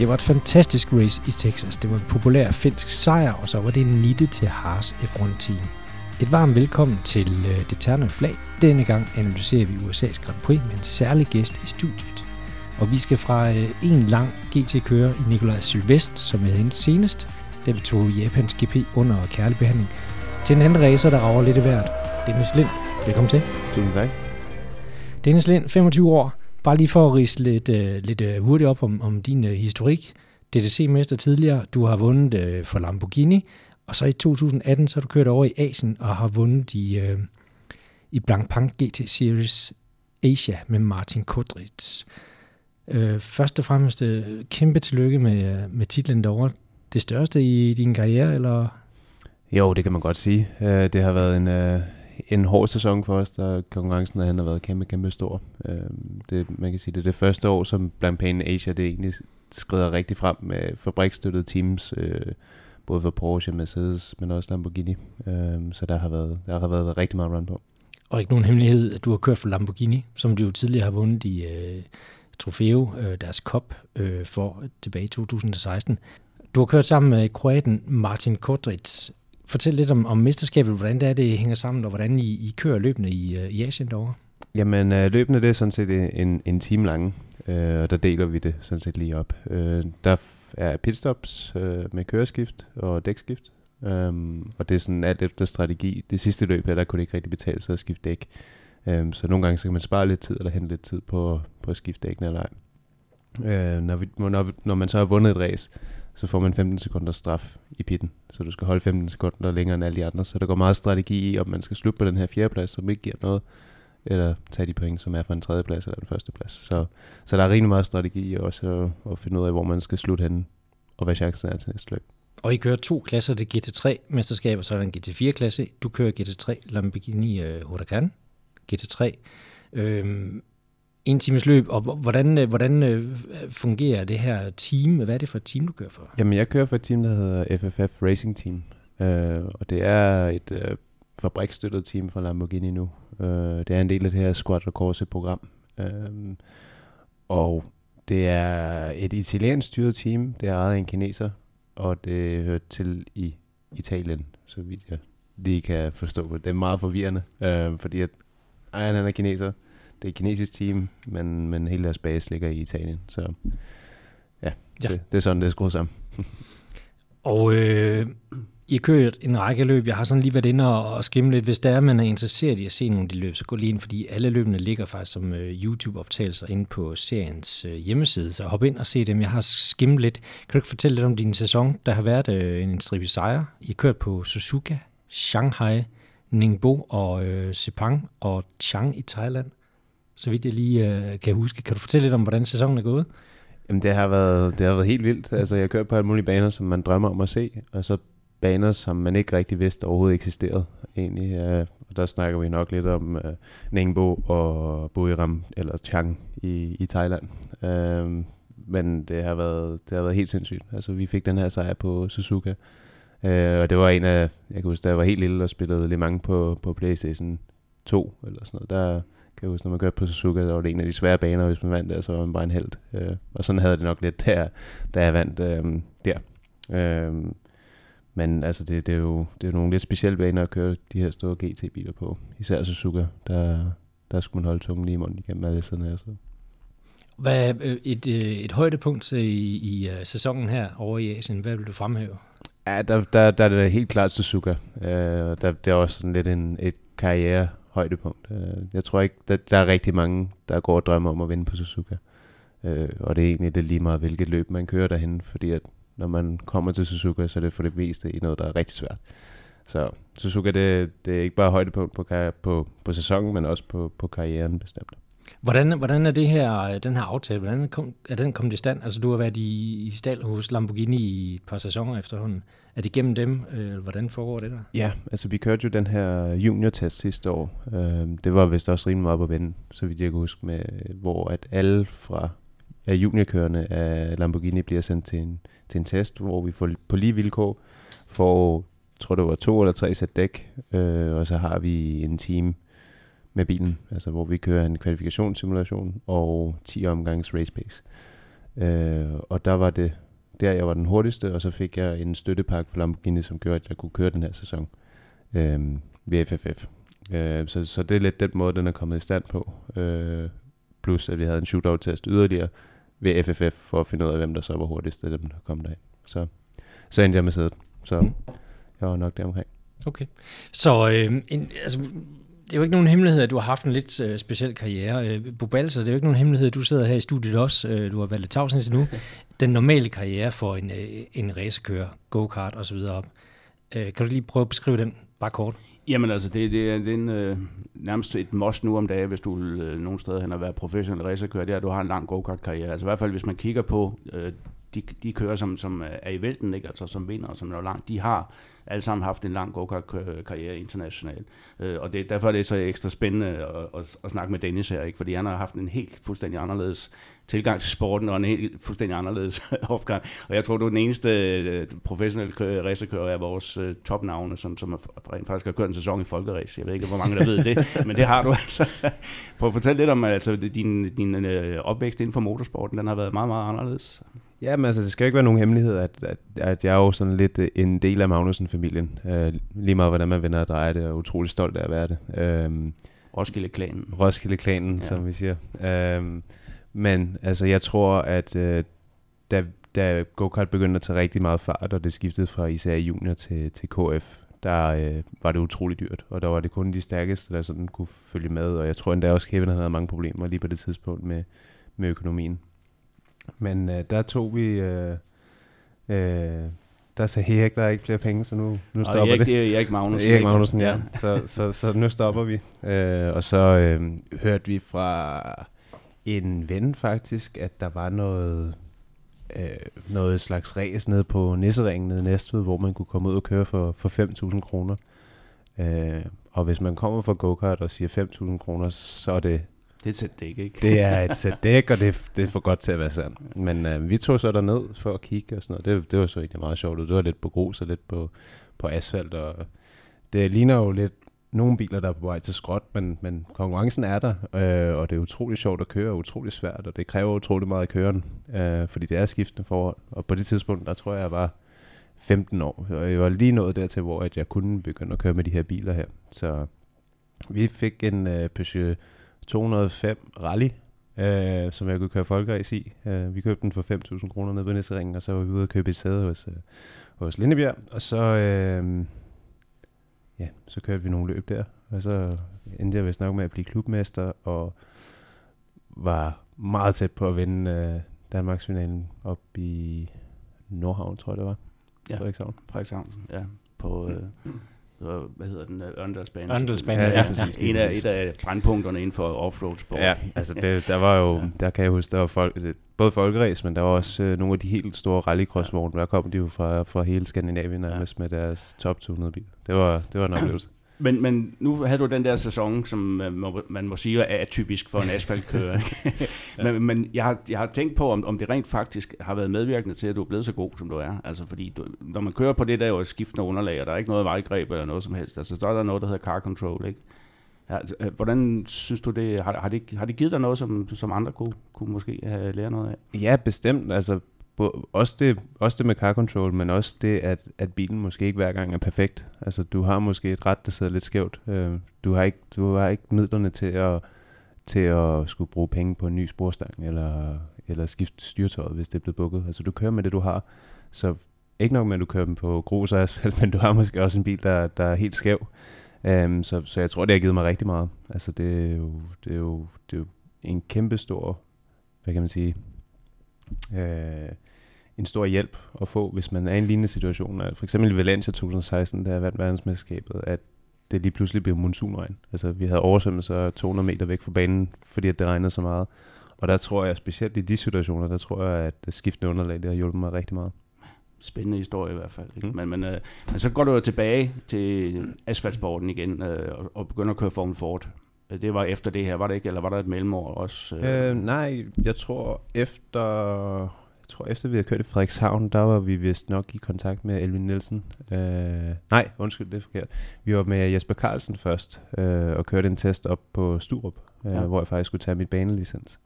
Det var et fantastisk race i Texas. Det var en populær finsk sejr, og så var det en nitte til Haas F1 Team. Et varmt velkommen til øh, det terne flag. Denne gang analyserer vi USA's Grand Prix med en særlig gæst i studiet. Og vi skal fra øh, en lang GT-kører i Nikolaj Sylvest, som er hendes senest, da vi tog Japans GP under kærligbehandling, til en anden racer, der rager lidt i hvert. Dennis Lind, velkommen til. Tusind tak. Dennis Lind, 25 år. Bare lige for at rise lidt, uh, lidt uh, hurtigt op om, om din uh, historik. DTC-mester tidligere. Du har vundet uh, for Lamborghini. Og så i 2018, så har du kørt over i Asien og har vundet i, uh, i Blancpain GT Series Asia med Martin Kodritz. Uh, først og fremmest uh, kæmpe tillykke med, uh, med titlen derovre. Det største i din karriere, eller? Jo, det kan man godt sige. Uh, det har været en, uh, en hård sæson for os, der konkurrencen har været kæmpe, kæmpe stor. Uh, det, man kan sige, det er det første år, som Blancpain Asia, det egentlig skrider rigtig frem med fabrikstøttede teams, øh, både for Porsche, Mercedes, men også Lamborghini. Uh, så der har, været, der har været rigtig meget run på. Og ikke nogen hemmelighed, at du har kørt for Lamborghini, som du jo tidligere har vundet i uh, Trofeo, uh, deres Cup, uh, for tilbage i 2016. Du har kørt sammen med kroaten Martin Kodritz. Fortæl lidt om, om mesterskabet, hvordan det er, det hænger sammen, og hvordan I, I kører løbende i, øh, i Asien derovre. Jamen, øh, løbende det er sådan set øh, en, en time lange, øh, og der deler vi det sådan set lige op. Øh, der er pitstops øh, med køreskift og dækskift, um, og det er sådan alt efter strategi. Det sidste løb her, der kunne det ikke rigtig betale sig at skifte dæk. Um, så nogle gange så kan man spare lidt tid, eller hente lidt tid på, på at skifte dækken eller ej. Øh, når, vi, når, når man så har vundet et race, så får man 15 sekunder straf i pitten. Så du skal holde 15 sekunder længere end alle de andre. Så der går meget strategi i, om man skal slutte på den her fjerdeplads, som ikke giver noget, eller tage de point, som er for en tredjeplads eller en førsteplads. Så, så der er rigtig meget strategi i også at, at finde ud af, hvor man skal slutte henne, og hvad chancen er til næste løb. Og I kører to klasser, det er GT3-mesterskab, og så er der en GT4-klasse. Du kører GT3 Lamborghini øh, Huracan, GT3. Øhm, en times løb, og hvordan, øh, hvordan øh, fungerer det her team? Hvad er det for et team, du kører for? Jamen, jeg kører for et team, der hedder FFF Racing Team, øh, og det er et øh, fabrikstøttet team fra Lamborghini nu. Øh, det er en del af det her Squadra Corse-program, øh, og det er et italiensk styret team, det er ejet af en kineser, og det hører til i Italien, så vidt jeg lige kan forstå det. Det er meget forvirrende, øh, fordi at ejeren han er kineser, det er et kinesisk team, men, men hele deres base ligger i Italien. Så ja, ja. Det, det er sådan, det er skruet sammen. og øh, I har kørt en række løb. Jeg har sådan lige været inde og, og skimme lidt. Hvis der er, man er interesseret i at se nogle af de løb, så gå lige ind, fordi alle løbene ligger faktisk som øh, YouTube-optagelser inde på seriens øh, hjemmeside. Så hop ind og se dem. Jeg har skimmet lidt. Kan du ikke fortælle lidt om din sæson? Der har været øh, en stribe sejre. I har kørt på Suzuka, Shanghai, Ningbo og øh, Sepang og Chang i Thailand så vidt jeg lige øh, kan huske. Kan du fortælle lidt om, hvordan sæsonen er gået? Jamen, det har været, det har været helt vildt. Altså, jeg har kørt på alle mulige baner, som man drømmer om at se, og så baner, som man ikke rigtig vidste overhovedet eksisterede. Egentlig, øh, og der snakker vi nok lidt om øh, Ningbo og Buriram, eller Chang i, i Thailand. Øh, men det har, været, det har været helt sindssygt. Altså, vi fik den her sejr på Suzuka, øh, og det var en af, jeg kan huske, da jeg var helt lille og spillede lidt mange på, på Playstation 2, eller sådan noget, der, kan jeg huske, når man kørte på Suzuka, der var det en af de svære baner, hvis man vandt der, så var man bare en held. Øh, og sådan havde det nok lidt, der, da jeg vandt øh, der. Øh, men altså, det, det, er jo det er nogle lidt specielle baner at køre de her store GT-biler på. Især Suzuka, der, der skulle man holde tungen lige i munden igennem alle sådan her. Så. Hvad er et, et højdepunkt i, i sæsonen her over i Asien? Hvad vil du fremhæve? Ja, der, der, der er det helt klart Suzuka. Uh, der, det er også sådan lidt en, et karriere højdepunkt. Øh, jeg tror ikke, der, der er rigtig mange, der går og drømmer om at vinde på Suzuka. Øh, og det er egentlig det lige meget, hvilket løb man kører derhen, fordi at når man kommer til Suzuka, så er det for det meste i noget, der er rigtig svært. Så Suzuka, det, det er ikke bare højdepunkt på, på, på sæsonen, men også på, på karrieren bestemt. Hvordan, hvordan er det her, øh, den her aftale, hvordan kom, er den kommet i stand? Altså du har været i, i stald hos Lamborghini i et par sæsoner efterhånden. Er det gennem dem? Øh, hvordan foregår det der? Ja, altså vi kørte jo den her junior-test sidste år. Øh, det var vist også rimelig meget på vende, så vidt jeg kan huske, med, hvor at alle fra af juniorkørende af Lamborghini bliver sendt til en, til en test, hvor vi får på lige vilkår får, tror det var to eller tre sæt dæk, øh, og så har vi en team med bilen, altså hvor vi kører en kvalifikationssimulation og 10 omgangs race pace. Øh, og der var det der, jeg var den hurtigste, og så fik jeg en støttepakke for Lamborghini, som gjorde, at jeg kunne køre den her sæson øh, ved FFF. Øh, så, så det er lidt den måde, den er kommet i stand på. Øh, plus, at vi havde en shootout-test yderligere ved FFF, for at finde ud af, hvem der så var hurtigst af dem, der kom derind. Så, så endte jeg med sædet. Så jeg var nok deromkring. Okay. Så øh, en, altså, det er jo ikke nogen hemmelighed, at du har haft en lidt øh, speciel karriere. Øh, Bubalser, det er jo ikke nogen hemmelighed, at du sidder her i studiet også. Øh, du har valgt tavsen nu. Den normale karriere for en, øh, en racekører, go-kart osv. op. Øh, kan du lige prøve at beskrive den bare kort? Jamen altså, det, det, er, det er en, øh, nærmest et must nu om dagen, hvis du øh, nogen steder hen og være professionel racerkører, det er, at du har en lang go-kart-karriere. Altså i hvert fald, hvis man kigger på øh, de, de kører, som, som er i vælten, ikke? altså som vinder, og som er langt, de har alle sammen haft en lang go-kart-karriere internationalt. Øh, og det, derfor er det så ekstra spændende at, at, at snakke med Dennis her, ikke? fordi han har haft en helt fuldstændig anderledes tilgang til sporten, og en helt fuldstændig anderledes opgang. Og jeg tror, du er den eneste øh, professionelle racerkører af vores uh, topnavne, som, som rent faktisk har kørt en sæson i folkeræs. Jeg ved ikke, hvor mange der ved det, men det har du altså. Prøv at fortælle lidt om altså, din, din uh, opvækst inden for motorsporten. Den har været meget, meget anderledes. Ja, men altså, det skal ikke være nogen hemmelighed, at, at, at jeg er jo sådan lidt en del af Magnussen-familien. Uh, lige meget, hvordan man vender og drejer det, og utrolig stolt af at være det. Uh, Roskilde-klanen. Roskilde-klanen, ja. som vi siger. Uh, men altså, jeg tror, at uh, da, da go-kart begyndte at tage rigtig meget fart, og det skiftede fra især junior til, til KF, der uh, var det utrolig dyrt, og der var det kun de stærkeste, der sådan kunne følge med, og jeg tror endda også, Kevin havde mange problemer lige på det tidspunkt med, med økonomien. Men uh, der tog vi... Uh, uh, der sagde Erik, der er ikke flere penge, så nu, nu stopper Erik, det. det er Erik Magnussen. Erik Magnussen, ja. så, så, så nu stopper vi. Uh, og så uh, hørte vi fra en ven faktisk, at der var noget, uh, noget slags race nede på Nisseringen nede i Næstved, hvor man kunne komme ud og køre for, for 5.000 kroner. Uh, og hvis man kommer fra go-kart og siger 5.000 kroner, så er det det er et sæt dæk, ikke? Det er et sæt dæk, og det er, det er for godt til at være sandt. Men øh, vi tog så derned for at kigge og sådan noget. Det, det var så egentlig meget sjovt. Det var lidt på grus og lidt på, på asfalt. Og det ligner jo lidt nogle biler, der er på vej til skrot, men, men konkurrencen er der, øh, og det er utrolig sjovt at køre, og utrolig svært, og det kræver utrolig meget af køren, øh, fordi det er skiftende forhold. Og på det tidspunkt, der tror jeg, jeg var 15 år, og jeg var lige nået dertil, hvor at jeg kunne begynde at køre med de her biler her. Så vi fik en øh, Peugeot 205 Rally, øh, som jeg kunne køre folkeræs i. Øh, vi købte den for 5.000 kroner nede på Næseringen, og så var vi ude og købe et sæde hos, øh, hos Lindebjerg. Og så, øh, ja, så kørte vi nogle løb der. Og så endte jeg vist nok med at blive klubmester, og var meget tæt på at vinde øh, Danmarksfinalen op i Nordhavn, tror jeg det var. Ja, Frederikshavn. Frederikshavn, ja. På, øh, hvad hedder den, Ørndalsbanen. Ørndalsbanen, ja, ja, præcis. En af, et af brandpunkterne inden for offroad sport. Ja, altså det, der var jo, ja. der kan jeg huske, der var folk, både folkeræs, men der var også øh, nogle af de helt store rallycrossvogne, der kom de jo fra, fra hele Skandinavien nærmest ja. med deres top 200 bil. Det var, det var en oplevelse. Men, men nu havde du den der sæson, som man må, man må sige er atypisk for en asfaltkører. ja. Men, men jeg, har, jeg har tænkt på, om, om det rent faktisk har været medvirkende til, at du er blevet så god, som du er. Altså fordi, du, når man kører på det der jo skiftende underlag, og der er ikke noget vejgreb eller noget som helst, altså så er der noget, der hedder car control, ikke? Ja, øh, hvordan synes du det, har, har, det, har det givet dig noget, som, som andre kunne, kunne måske have lært noget af? Ja, bestemt. Altså også det, også det med car control, men også det, at, at bilen måske ikke hver gang er perfekt. Altså, du har måske et ret, der sidder lidt skævt. Øh, du, har ikke, du har ikke midlerne til at, til at skulle bruge penge på en ny sporstang, eller, eller skifte styretøjet, hvis det er blevet bukket. Altså, du kører med det, du har. Så ikke nok med, at du kører dem på grus og asfalt, men du har måske også en bil, der, der er helt skæv. Um, så, så jeg tror, det har givet mig rigtig meget. Altså, det er jo, det er jo, det er jo en kæmpe stor, hvad kan man sige, øh, en stor hjælp at få, hvis man er i en lignende situation. For eksempel i Valencia 2016, der vandt verdensmesterskabet, at det lige pludselig blev monsunregn. Altså vi havde oversvømmelser 200 meter væk fra banen, fordi at det regnede så meget. Og der tror jeg, specielt i de situationer, der tror jeg, at skiftende underlag, det har hjulpet mig rigtig meget. Spændende historie i hvert fald. Ikke? Mm. Men, men, øh, men så går du jo tilbage til asfaltsporten igen øh, og, og begynder at køre Formel Ford. Det var efter det her, var det ikke? Eller var der et mellemår også? Øh? Øh, nej, jeg tror efter tror, efter vi havde kørt i Frederikshavn, der var vi vist nok i kontakt med Elvin Nielsen. Øh, nej, undskyld, det er forkert. Vi var med Jesper Carlsen først, øh, og kørte en test op på Sturup, øh, ja. hvor jeg faktisk skulle tage mit banelicens.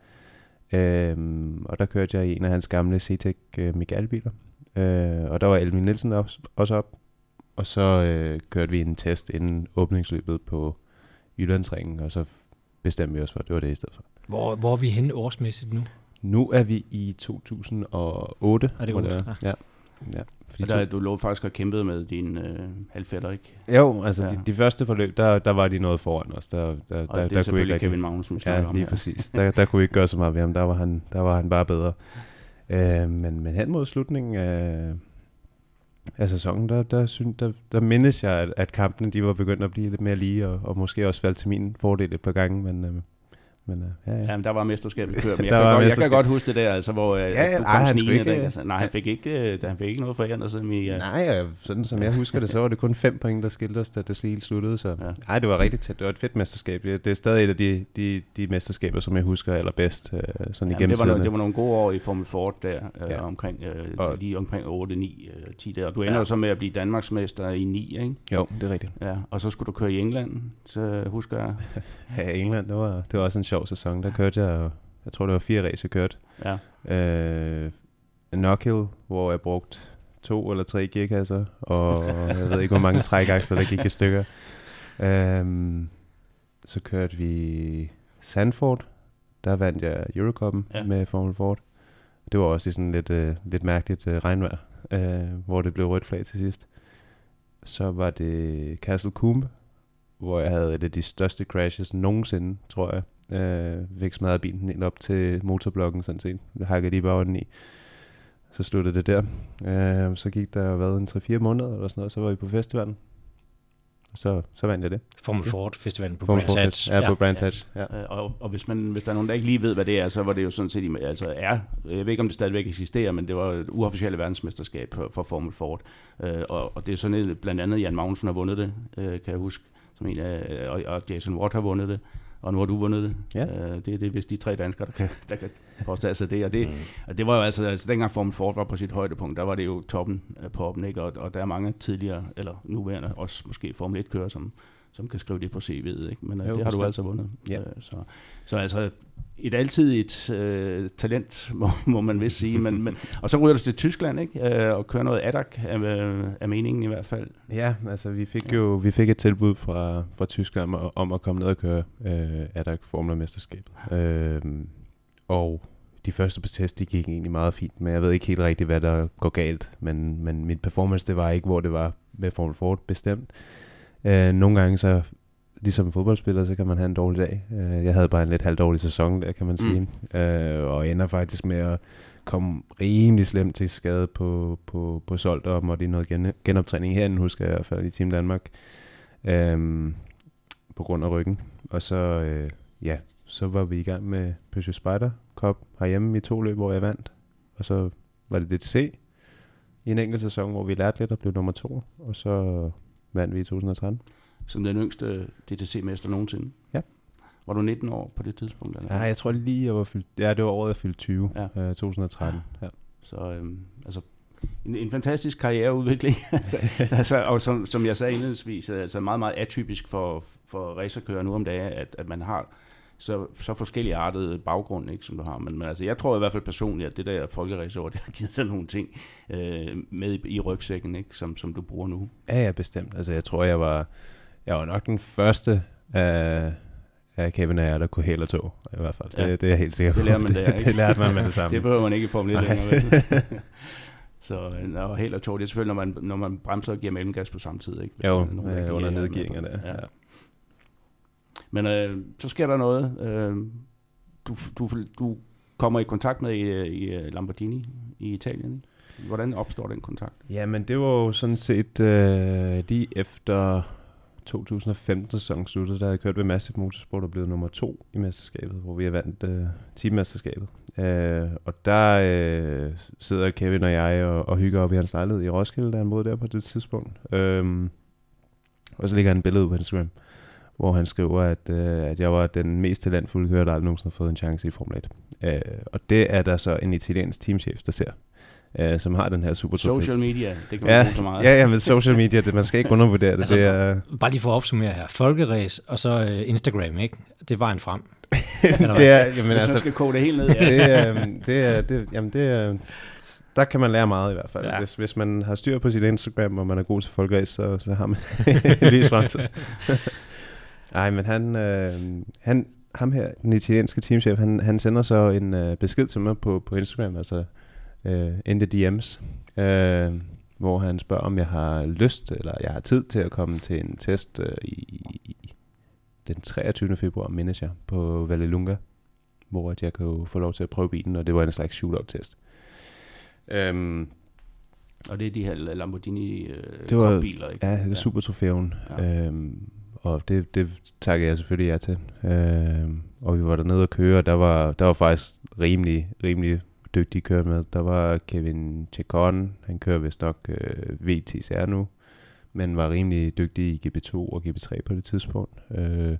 Øhm, og der kørte jeg i en af hans gamle CTEC øh, Miguel-biler. Øh, og der var Elvin Nielsen også, også op. Og så øh, kørte vi en test inden åbningsløbet på Jyllandsringen, og så bestemte vi os for, at det var det i stedet for. Hvor, hvor er vi henne årsmæssigt nu? Nu er vi i 2008. Er det otte? Ja. ja. Fordi Og der, du lå faktisk og kæmpede med din øh, halvfætter, ikke? Jo, altså Ja. de, de første forløb, der, der var de noget foran os. Der, der, Og der, det er der kunne selvfølgelig ikke Kevin Magnussen, vi Ja, om lige her. præcis. Der, der kunne vi ikke gøre så meget ved ham. Der var han, der var han bare bedre. Øh, men, men hen mod slutningen af, af sæsonen, der, der, synes, der, der mindes jeg, at, at kampene de var begyndt at blive lidt mere lige, og, og måske også faldt til min fordel et par gange. Men, øh, men øh, ja, ja. Ja, men der var mesterskabet kørt, men jeg, Der kan godt, jeg kan godt huske det der, altså, hvor ja, ja, du ej, kom han ikke, ikke? Altså, nej, han fik ikke, øh, han fik ikke noget for æren, som i... Uh, Nej, øh, sådan som jeg husker det, så var det kun fem point, der skilte os, da det hele sluttede. Så. Ja. Ja. Ej, det var rigtig tæt. Det var et fedt mesterskab. Det er stadig et af de, de, de mesterskaber, som jeg husker allerbedst. Øh, sådan Jamen, det, var nogle, det var nogle gode år i Formel Ford der, øh, Ja. omkring, øh, Og- lige omkring 8, 9, øh, 10 der. Og du ender Ja. jo så med at blive Danmarksmester i 9, ikke? Jo, det er rigtigt. Ja, og så skulle du køre i England, så husker jeg. Ja, England, det var, det var også en sjov sæson. Der kørte jeg, jeg tror det var fire race, jeg kørte. Ja. Øh, Knockhill, hvor jeg brugte to eller tre gearkasser, og jeg ved ikke, hvor mange trækakser, der gik i stykker. Øhm, så kørte vi Sandford, der vandt jeg Eurocupen Ja. ja. med Formel Ford. Det var også i sådan lidt, øh, lidt mærkeligt øh, regnvejr, øh, hvor det blev rødt flag til sidst. Så var det Castle Coombe, hvor jeg havde et af de største crashes nogensinde, tror jeg. Øh, fik smadret bilen helt op til motorblokken, sådan set. Det hakkede lige bare i. Så sluttede det der. Øh, så gik der hvad, en 3-4 måneder eller sådan noget, så var vi på festivalen. Så, så vandt jeg det. Formel Ford Festivalen på Brands Hatch. Fest. Ja, på Brands Hatch. Ja. Øh, Og, og hvis, man, hvis der er nogen, der ikke lige ved, hvad det er, så var det jo sådan set, altså er, jeg ved ikke, om det stadigvæk eksisterer, men det var et uofficielt verdensmesterskab for, for Formel Ford. Øh, og, og det er sådan et, blandt andet Jan Magnussen har vundet det, øh, kan jeg huske, som en af, og, og Jason Watt har vundet det, og nu har du vundet det. Ja. Øh, det, det er vist de tre danskere, der kan, der kan påtage sig det. Og det, Mm. og det var jo altså, altså, dengang Formel Ford var på sit højdepunkt, der var det jo toppen af poppen, ikke? Og, og der er mange tidligere, eller nuværende, også måske Formel 1-kører, som, som kan skrive det på CV'et, ikke? Men jo, Jo, det har du altså vundet. Ja. Øh, så, så altså, et altid et øh, talent, må, må man vist sige. Men, men, og så ryger du til Tyskland, ikke? Øh, og kører noget ADAC, er, er meningen i hvert fald. Ja, altså vi fik jo vi fik et tilbud fra, fra Tyskland om, om at komme ned og køre øh, ADAC Formula Mesterskabet. Øh, og de første på test, de gik egentlig meget fint, men jeg ved ikke helt rigtigt, hvad der går galt. Men, men mit performance, det var ikke, hvor det var med Formel Ford bestemt. Øh, nogle gange så, ligesom fodboldspiller, så kan man have en dårlig dag. Øh, jeg havde bare en lidt halvdårlig sæson der, kan man Mm. sige. Øh, og ender faktisk med at komme rimelig slemt til skade på, på, på solgt og måtte i noget gen, genoptræning herinde, husker jeg i hvert fald i Team Danmark, øhm, på grund af ryggen. Og så, øh, ja, så var vi i gang med Peugeot Spider Cup herhjemme i to løb, hvor jeg vandt. Og så var det DTC i en enkelt sæson, hvor vi lærte lidt og blev nummer to. Og så vandt vi i 2013. Som den yngste DTC-mester nogensinde. Ja. Var du 19 år på det tidspunkt? Eller? Ja, jeg tror lige, jeg var fyldt, ja, det var året, jeg fyldte 20, Ja. ja. øh, 2013. Ja. Så øhm, altså, en, en fantastisk karriereudvikling, altså, og som, som jeg sagde indledningsvis, altså meget, meget atypisk for, for racerkører nu om dagen, at, at man har så, så forskellige artede baggrund, ikke, som du har. Men, men altså, jeg tror i hvert fald personligt, at det der folkeracer, det har givet sig nogle ting øh, med i, i rygsækken, ikke, som, som du bruger nu. Ja, ja, bestemt. Altså, jeg tror, jeg var, jeg var nok den første af, af Kevin og jeg, der kunne hæle tog, i hvert fald. Ja. Det, det er jeg helt sikker på. Det lærer man der, ikke? det lærte man med det samme. Det behøver man ikke i Formel 1 Nej. længere? Så øh, og helt og tog, det er selvfølgelig, når man, når man bremser og giver mellemgas på samme tid. Ikke? Jo, der der øh, under er nedgeringerne. det. Ja. Ja. Men øh, så sker der noget. Øh, du, du, du kommer i kontakt med øh, i, i Lamborghini i Italien. Hvordan opstår den kontakt? ja, men det var jo sådan set øh, lige efter 2015-sæsonen sluttede, der havde jeg kørt ved Massive Motorsport og blevet nummer to i mesterskabet, hvor vi har vandt øh, teammesterskabet. Øh, og der øh, sidder Kevin og jeg og, og hygger op i hans lejlighed i Roskilde, da han boede der på det tidspunkt. Øh, og så ligger han et billede ud på Instagram, hvor han skriver, at, øh, at jeg var den mest talentfulde kører, der aldrig nogensinde har fået en chance i Formel 1. Øh, og det er der så en italiensk teamchef, der ser, øh, som har den her super Social media, det kan man Ja, bruge så meget. ja, ja, men social media, det, man skal ikke undervurdere det. Altså, det er, Bare lige for at opsummere her. Folkeræs og så øh, Instagram, ikke? Det var en frem. det er, jamen, Hvis man altså, skal koge det helt ned, ja. det, er, det, er, det, jamen, det er, der kan man lære meget i hvert fald. Ja. Ja. Hvis, hvis man har styr på sit Instagram, og man er god til folkeræs, så, så har man en lys fremtid. Nej, men han, øh, han, ham her, den italienske teamchef, han, han sender så en øh, besked til mig på, på Instagram, altså øh, in the DM's, øh, hvor han spørger, om jeg har lyst, eller jeg har tid til at komme til en test øh, i, den 23. februar, mindes jeg, på Vallelunga, hvor jeg kunne få lov til at prøve bilen, og det var en slags shootout-test. Øhm, Og det er de her Lamborghini øh, Det var- biler, ikke? ja, det er super trofæen, Ja. ja. øhm, og det, det takkede jeg selvfølgelig ja til. Øh, og vi var dernede og køre, og der var, der var faktisk rimelig, rimelig dygtige kører med. Der var Kevin Chacon, han kører vist nok øh, VTCR nu, men var rimelig dygtig i GP2 og GP3 på det tidspunkt. Øh,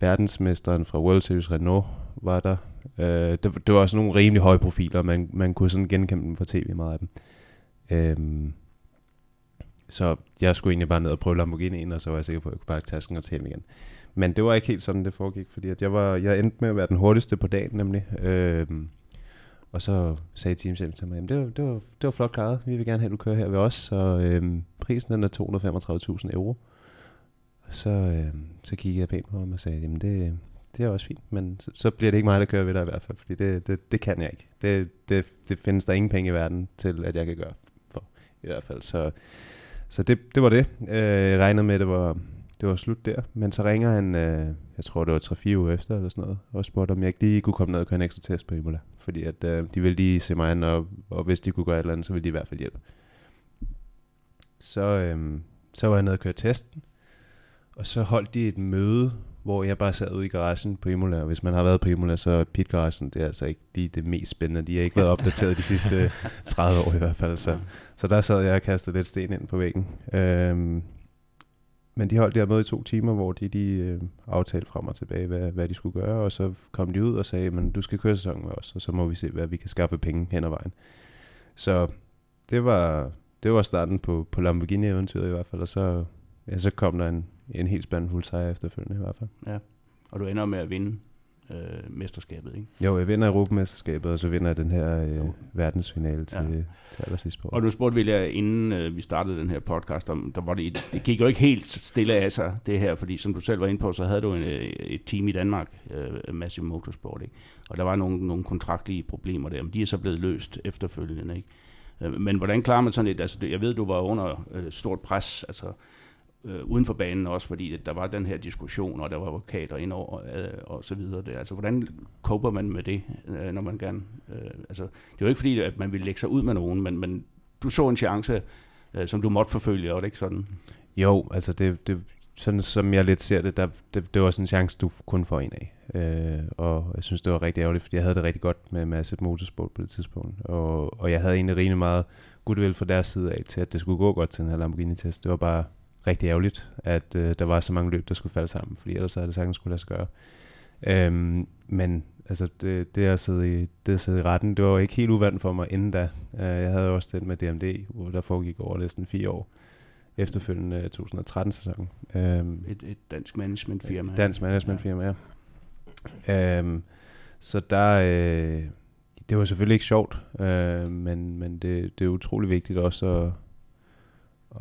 verdensmesteren fra World Series Renault var der. Øh, det, det var også nogle rimelig høje profiler, man, man kunne sådan genkende dem fra tv, meget af dem. Øh, så jeg skulle egentlig bare ned og prøve Lamborghini'en, og så var jeg sikker på, at jeg kunne bare tage tasken og tage hjem igen. Men det var ikke helt sådan, det foregik, fordi at jeg, var, jeg endte med at være den hurtigste på dagen, nemlig. Øhm, og så sagde teamchefen til mig, at det var, det, var, det var flot klaret, vi vil gerne have, at du kører her ved os, så øhm, prisen den er 235.000 euro. Og så, øhm, så kiggede jeg pænt på ham og sagde, jamen det, det er også fint, men så, så bliver det ikke mig, der kører ved dig i hvert fald, fordi det, det, det kan jeg ikke. Det, det, det findes der ingen penge i verden til, at jeg kan gøre for, i hvert fald. Så, så det, det var det. Øh, jeg regnede med, at det var, det var slut der. Men så ringer han, øh, jeg tror det var 3-4 uger efter eller sådan noget, og spurgte, om jeg ikke lige kunne komme ned og køre en ekstra test på Imola. Fordi at, øh, de ville lige se mig an, og, og hvis de kunne gøre et eller andet, så ville de i hvert fald hjælpe. Så, øh, så var jeg nede og køre testen, og så holdt de et møde, hvor jeg bare sad ude i garagen på Imola. Og hvis man har været på Imola, så er pitgaragen, det er altså ikke lige det mest spændende. De har ikke været opdateret de sidste 30 år i hvert fald. Så, så der sad jeg og kastede lidt sten ind på væggen. Øhm, men de holdt det her møde i to timer, hvor de, de øh, aftalte frem og tilbage, hvad, hvad de skulle gøre. Og så kom de ud og sagde, men du skal køre sæsonen med os, og så må vi se, hvad vi kan skaffe penge hen ad vejen. Så det var, det var starten på, på Lamborghini-eventyret i hvert fald. Og så, ja, så kom der en, en helt spændende fuld sejr efterfølgende i hvert fald. Ja. Og du ender med at vinde øh, mesterskabet, ikke? Jo, jeg vinder Europamesterskabet, og så vinder jeg den her øh, verdensfinale til, Ja. til allersidst på. Og nu spurgte vi jer, inden øh, vi startede den her podcast, om der var det, det gik jo ikke helt stille af sig, det her, fordi som du selv var inde på, så havde du en, øh, et team i Danmark, øh, Massive Motorsport, ikke? og der var nogle, nogle kontraktlige problemer der, men de er så blevet løst efterfølgende. Ikke? Øh, Men hvordan klarer man sådan et, altså jeg ved, du var under øh, stort pres, altså øh, uden for banen også, fordi der var den her diskussion, og der var advokater indover, øh, og så videre. Der. Altså, hvordan koper man med det, øh, når man gerne... Øh, altså, det var ikke fordi, at man ville lægge sig ud med nogen, men, men du så en chance, øh, som du måtte forfølge, og det ikke sådan? Jo, altså det, det, sådan som jeg lidt ser det, der, det, det var sådan en chance, du kun får en af. Øh, og jeg synes, det var rigtig ærgerligt, fordi jeg havde det rigtig godt med Massive Motorsport på det tidspunkt. Og, og jeg havde egentlig rigtig meget goodwill fra deres side af til, at det skulle gå godt til den her Lamborghini-test. Det var bare rigtig ærgerligt, at øh, der var så mange løb, der skulle falde sammen, fordi ellers havde det sagtens skulle lade sig gøre. Øhm, men altså, det, det, at sidde i, det at sidde i retten, det var jo ikke helt uvandt for mig inden da. Øh, jeg havde også den med DMD, hvor der foregik over næsten fire år efterfølgende 2013-sæsonen. Øhm, Et, et dansk managementfirma. Dansk managementfirma, ja. Øhm, så der, øh, det var selvfølgelig ikke sjovt, øh, men, men det, det er utrolig vigtigt også at,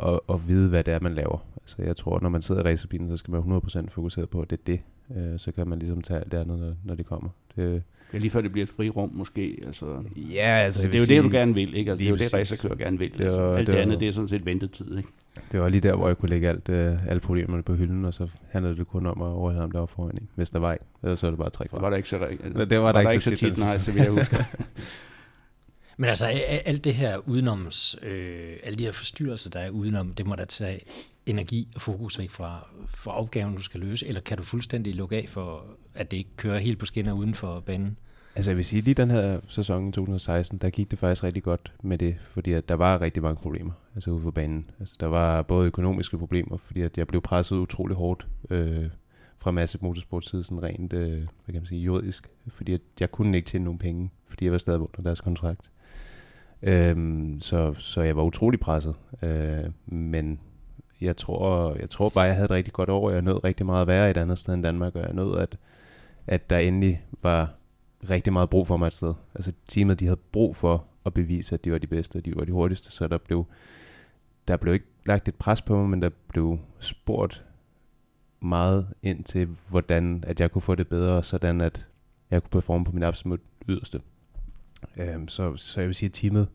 at, at vide, hvad det er, man laver. Altså jeg tror, når man sidder i racerbilen, så skal man være 100% fokuseret på, at det er det. Øh, så kan man ligesom tage alt det andet, når, når det kommer. Det, Det er lige før det bliver et frirum måske. Altså, ja, altså, altså, det er jo det, du gerne vil, ikke? Altså, det er jo lige det, præcis. racerkører gerne vil. Det altså. var- Alt det det, var- andet, det er sådan set ventetid, ikke? Det var lige der, hvor jeg kunne lægge alt, øh, alle problemerne på hylden, og så handlede det kun om at overhælde ham, der var foran. Ikke? Hvis der var en, så er det bare tre Det fra. var der ikke så, det det var der ikke ikke så så tit, nej, så vidt jeg husker. Men altså, alt det her udenoms, øh, alle de her forstyrrelser, der er udenom, det må da tage energi og fokus væk fra, fra opgaven, du skal løse, eller kan du fuldstændig lukke af for, at det ikke kører helt på skinner uden for banen? Altså jeg vil sige, lige den her sæson i 2016, der gik det faktisk rigtig godt med det, fordi at der var rigtig mange problemer altså ude på banen. Altså der var både økonomiske problemer, fordi at jeg blev presset utrolig hårdt øh, fra masse Motorsport side, sådan rent, øh, hvad kan man sige, juridisk, fordi at jeg kunne ikke tjene nogen penge, fordi jeg var stadig under deres kontrakt. Øhm, så, så jeg var utrolig presset, øh, men jeg tror, jeg tror bare, jeg havde et rigtig godt år. Jeg nød rigtig meget at være et andet sted end Danmark, og jeg nød, at, at der endelig var rigtig meget brug for mig et sted. Altså teamet, de havde brug for at bevise, at de var de bedste, og de var de hurtigste, så der blev, der blev ikke lagt et pres på mig, men der blev spurgt meget ind til, hvordan at jeg kunne få det bedre, sådan at jeg kunne performe på min absolut yderste. Øhm, så, så jeg vil sige, at teamet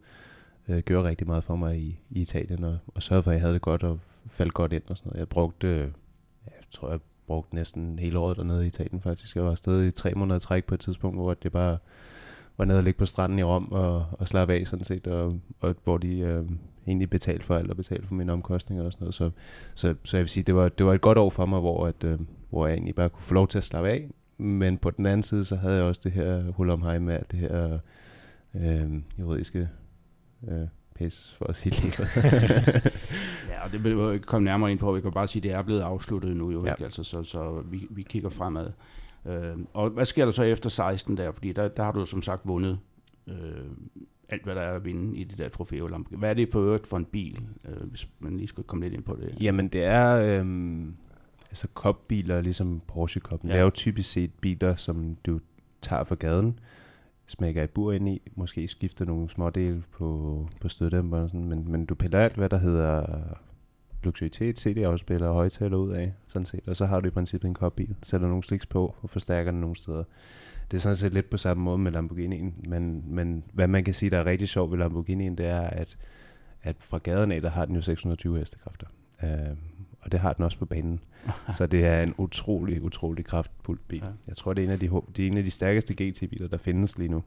øh, gjorde rigtig meget for mig i, i Italien, og, og sørgede for, at jeg havde det godt og faldt godt ind og sådan noget. Jeg brugte, øh, jeg tror, jeg brugte næsten hele året dernede i Italien faktisk. Jeg var afsted i tre måneder træk på et tidspunkt, hvor det bare var nede og ligge på stranden i Rom og, og slappe af sådan set, og, og hvor de øh, egentlig betalte for alt og betalte for mine omkostninger og sådan noget. Så, så, så jeg vil sige, det var, det var et godt år for mig, hvor, at, øh, hvor jeg egentlig bare kunne få lov til at slappe af, men på den anden side, så havde jeg også det her hul om med alt det her øh, juridiske øh, pis, for at sige det Ja, og det vil vi ikke komme nærmere ind på. Vi kan bare sige, at det er blevet afsluttet nu, jo, ja. ikke? Altså, så, så vi, vi kigger fremad. Øh, og hvad sker der så efter 16 der? Fordi der, der har du som sagt vundet øh, alt, hvad der er at vinde i det der trofæ Hvad er det for øvrigt for en bil, øh, hvis man lige skal komme lidt ind på det? Jamen, det er... Øh, altså cop-biler, ligesom Porsche Cup. Ja. Det er jo typisk set biler, som du tager fra gaden, smækker et bur ind i, måske skifter nogle smådele på, på støddæmperen, sådan, men, men du piller alt, hvad der hedder luxuritet, CD-afspiller og højtaler ud af, sådan set. Og så har du i princippet en kopbil, sætter nogle sliks på og forstærker den nogle steder. Det er sådan set lidt på samme måde med Lamborghini'en, men, men hvad man kan sige, der er rigtig sjovt ved Lamborghini'en, det er, at, at fra gaden af, der har den jo 620 hestekræfter. Uh, og det har den også på banen. så det er en utrolig, utrolig kraftfuld bil. Ja. Jeg tror, det er en af de, det er en af de stærkeste GT-biler, der findes lige nu.